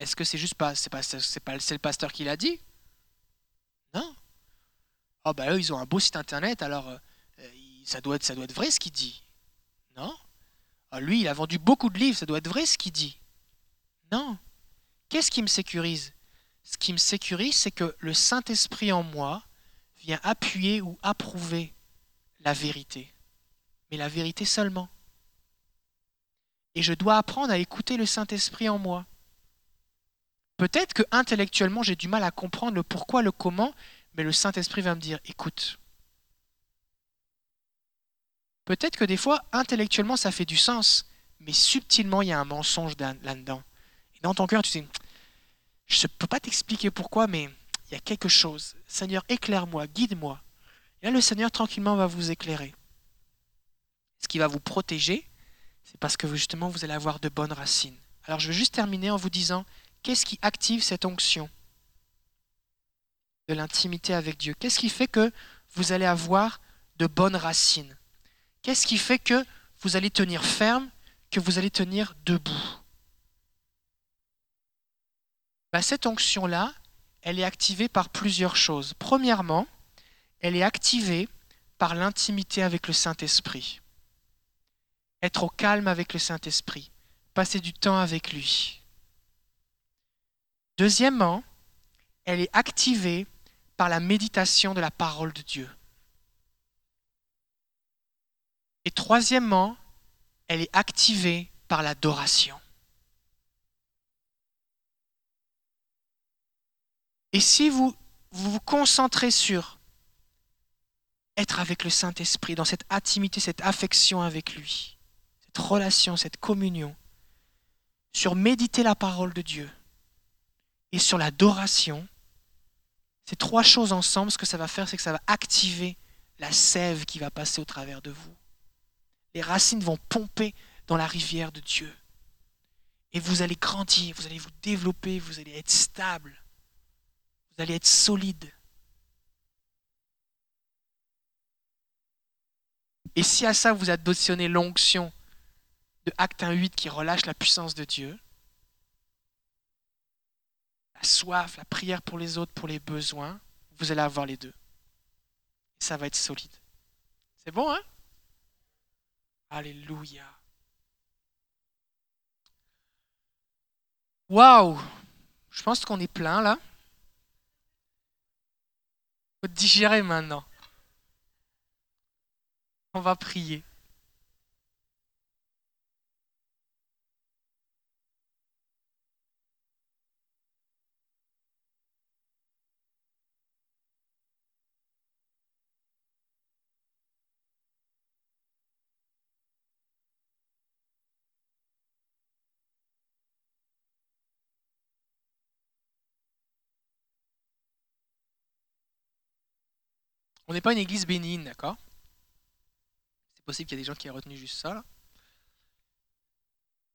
Est-ce que c'est juste pas, c'est pas, c'est pas, c'est le pasteur qui l'a dit? Non. Oh bah eux, ils ont un beau site internet, alors euh, ça, doit être, ça doit être vrai ce qu'il dit. Non ah, Lui, il a vendu beaucoup de livres, ça doit être vrai ce qu'il dit. Non. Qu'est-ce qui me sécurise? Ce qui me sécurise, c'est que le Saint-Esprit en moi vient appuyer ou approuver la vérité. Mais la vérité seulement. Et je dois apprendre à écouter le Saint-Esprit en moi. Peut-être que intellectuellement j'ai du mal à comprendre le pourquoi, le comment, mais le Saint-Esprit va me dire, écoute, peut-être que des fois, intellectuellement, ça fait du sens, mais subtilement, il y a un mensonge là-dedans. Et dans ton cœur, tu dis, je ne peux pas t'expliquer pourquoi, mais il y a quelque chose. Seigneur, éclaire-moi, guide-moi. Là, le Seigneur, tranquillement, va vous éclairer. Ce qui va vous protéger, c'est parce que justement, vous allez avoir de bonnes racines. Alors, je vais juste terminer en vous disant, qu'est-ce qui active cette onction de l'intimité avec Dieu? Qu'est-ce qui fait que vous allez avoir de bonnes racines? Qu'est-ce qui fait que vous allez tenir ferme, que vous allez tenir debout? Ben, Cette onction-là, elle est activée par plusieurs choses. Premièrement, elle est activée par l'intimité avec le Saint-Esprit. Être au calme avec le Saint-Esprit. passer du temps avec lui. Deuxièmement, elle est activée par la méditation de la parole de Dieu. Et troisièmement, elle est activée par l'adoration. Et si vous, vous concentrez sur être avec le Saint-Esprit, dans cette intimité, cette affection avec lui, cette relation, cette communion, sur méditer la parole de Dieu et sur l'adoration, ces trois choses ensemble, ce que ça va faire, c'est que ça va activer la sève qui va passer au travers de vous. Les racines vont pomper dans la rivière de Dieu. Et vous allez grandir, vous allez vous développer, vous allez être stable, vous allez être solide. Et si à ça vous additionnez l'onction de Acte 1.8 qui relâche la puissance de Dieu, la soif, la prière pour les autres, pour les besoins, vous allez avoir les deux. Et ça va être solide. C'est bon, hein? Alléluia. Waouh Je pense qu'on est plein là. Faut digérer maintenant. On va prier. On n'est pas une église bénigne, d'accord? C'est possible qu'il y ait des gens qui aient retenu juste ça.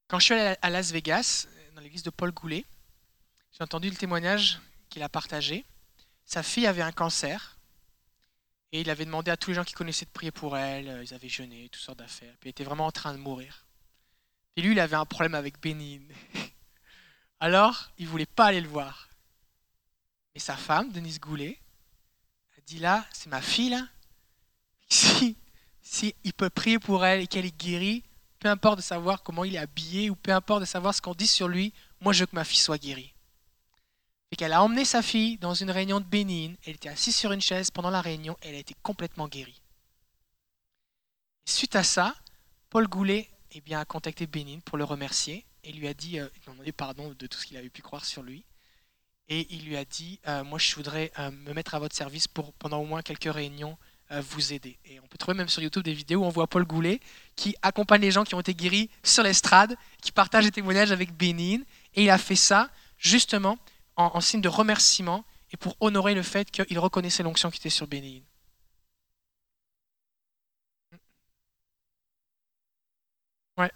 Quand je suis allé à Las Vegas, dans l'église de Paul Goulet, j'ai entendu le témoignage qu'il a partagé. Sa fille avait un cancer et il avait demandé à tous les gens qui connaissaient de prier pour elle. Ils avaient jeûné, toutes sortes d'affaires. Puis il était vraiment en train de mourir. Et lui, il avait un problème avec Bénigne. Alors, il voulait pas aller le voir. Mais sa femme, Denise Goulet, dit là, c'est ma fille là. Si, si il peut prier pour elle et qu'elle est guérie, peu importe de savoir comment il est habillé ou peu importe de savoir ce qu'on dit sur lui, moi je veux que ma fille soit guérie. Et qu'elle a emmené sa fille dans une réunion de Bénin, elle était assise sur une chaise pendant la réunion et elle a été complètement guérie. suite à ça, Paul Goulet eh bien, a contacté Bénin pour le remercier et lui a dit, euh, il demandé pardon de tout ce qu'il avait pu croire sur lui et il lui a dit euh, Moi, je voudrais euh, me mettre à votre service pour, pendant au moins quelques réunions, euh, vous aider. Et on peut trouver même sur YouTube des vidéos où on voit Paul Goulet qui accompagne les gens qui ont été guéris sur l'estrade, qui partage des témoignages avec Bénin. Et il a fait ça justement en, signe de remerciement et pour honorer le fait qu'il reconnaissait l'onction qui était sur Bénin. Ouais.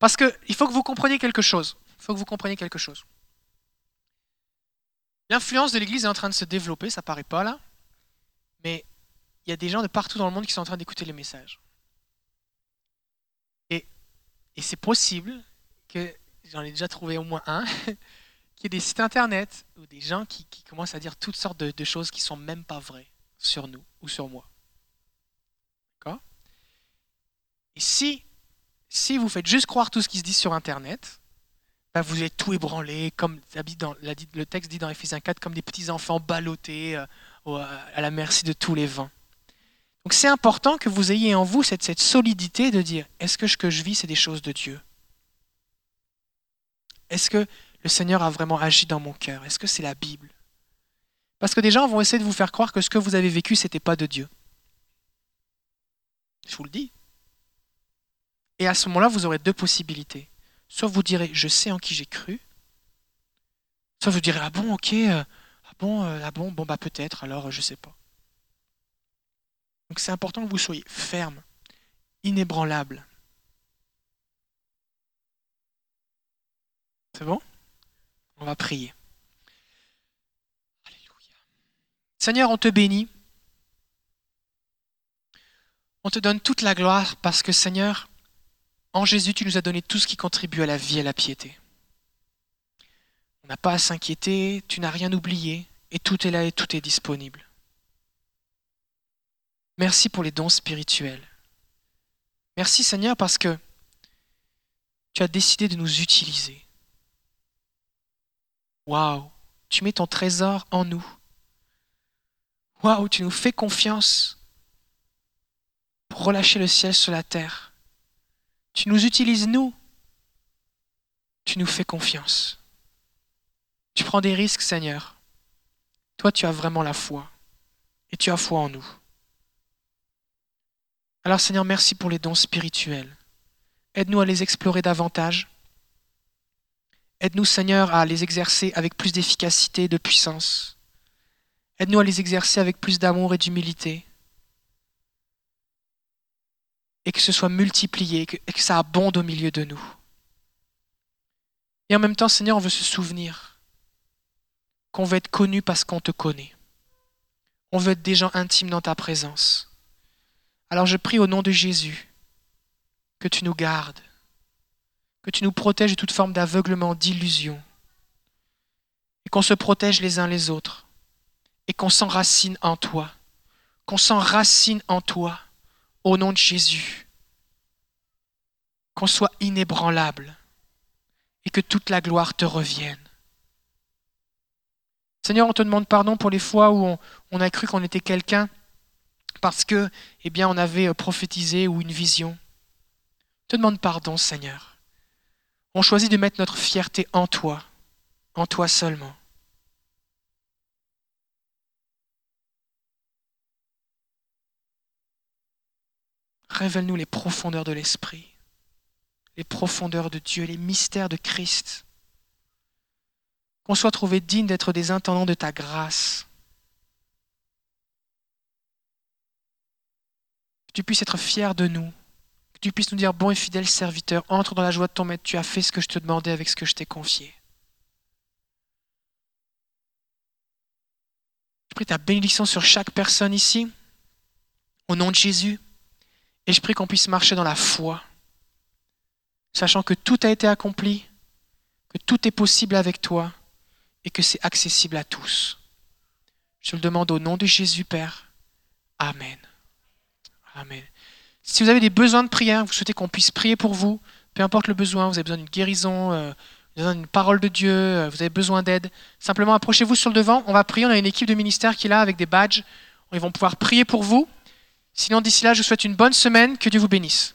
Parce qu'il faut que vous compreniez quelque chose. Il faut que vous compreniez quelque chose. L'influence de l'Église est en train de se développer, ça paraît pas là, mais il y a des gens de partout dans le monde qui sont en train d'écouter les messages. Et, c'est possible que, j'en ai déjà trouvé au moins un, qu'il y ait des sites internet ou des gens qui, commencent à dire toutes sortes de, de choses qui sont même pas vraies sur nous ou sur moi. D'accord? Et si si vous faites juste croire tout ce qui se dit sur Internet, bah, vous êtes tout ébranlé, comme le texte dit dans Ephésiens 4, comme des petits enfants ballottés euh, à la merci de tous les vents. Donc c'est important que vous ayez en vous cette, cette solidité de dire, est-ce que ce que je vis, c'est des choses de Dieu? Est-ce que le Seigneur a vraiment agi dans mon cœur? Est-ce que c'est la Bible? Parce que des gens vont essayer de vous faire croire que ce que vous avez vécu, ce n'était pas de Dieu. Je vous le dis. Et à ce moment-là, vous aurez deux possibilités. Soit vous direz, je sais en qui j'ai cru. Soit vous direz, ah bon, ok, euh, ah bon, euh, ah bon, bon, bah peut-être, alors euh, je ne sais pas. Donc c'est important que vous soyez ferme, inébranlable. C'est bon? On va prier. Alléluia. Seigneur, on te bénit. On te donne toute la gloire parce que Seigneur, en Jésus, tu nous as donné tout ce qui contribue à la vie et à la piété. On n'a pas à s'inquiéter, tu n'as rien oublié, et tout est là et tout est disponible. Merci pour les dons spirituels. Merci Seigneur parce que tu as décidé de nous utiliser. Waouh, tu mets ton trésor en nous. Waouh, tu nous fais confiance pour relâcher le ciel sur la terre. Tu nous utilises, nous. Tu nous fais confiance. Tu prends des risques, Seigneur. Toi, tu as vraiment la foi. Et tu as foi en nous. Alors, Seigneur, merci pour les dons spirituels. Aide-nous à les explorer davantage. Aide-nous, Seigneur, à les exercer avec plus d'efficacité et de puissance. Aide-nous à les exercer avec plus d'amour et d'humilité. Et que ce soit multiplié, et que ça abonde au milieu de nous. Et en même temps, Seigneur, on veut se souvenir qu'on veut être connu parce qu'on te connaît. On veut être des gens intimes dans ta présence. Alors je prie au nom de Jésus que tu nous gardes, que tu nous protèges de toute forme d'aveuglement, d'illusion, et qu'on se protège les uns les autres, et qu'on s'enracine en toi, qu'on s'enracine en toi, au nom de Jésus, qu'on soit inébranlable, et que toute la gloire te revienne. Seigneur, on te demande pardon pour les fois où on, a cru qu'on était quelqu'un parce que, eh bien, on avait prophétisé ou une vision te demande pardon, Seigneur. On choisit de mettre notre fierté en toi, en toi seulement. Révèle-nous les profondeurs de l'Esprit, les profondeurs de Dieu, les mystères de Christ. Qu'on soit trouvé digne d'être des intendants de ta grâce. Que tu puisses être fier de nous que tu puisses nous dire, bon et fidèle serviteur, entre dans la joie de ton maître, tu as fait ce que je te demandais avec ce que je t'ai confié. Je prie ta bénédiction sur chaque personne ici, au nom de Jésus, et je prie qu'on puisse marcher dans la foi, sachant que tout a été accompli, que tout est possible avec toi, et que c'est accessible à tous. Je le demande au nom de Jésus, Père. Amen. Amen. Si vous avez des besoins de prière, vous souhaitez qu'on puisse prier pour vous, peu importe le besoin, vous avez besoin d'une guérison, euh, besoin d'une parole de Dieu, euh, vous avez besoin d'aide, simplement approchez-vous sur le devant, on va prier, on a une équipe de ministère qui est là avec des badges, ils vont pouvoir prier pour vous. Sinon, d'ici là, je vous souhaite une bonne semaine, que Dieu vous bénisse.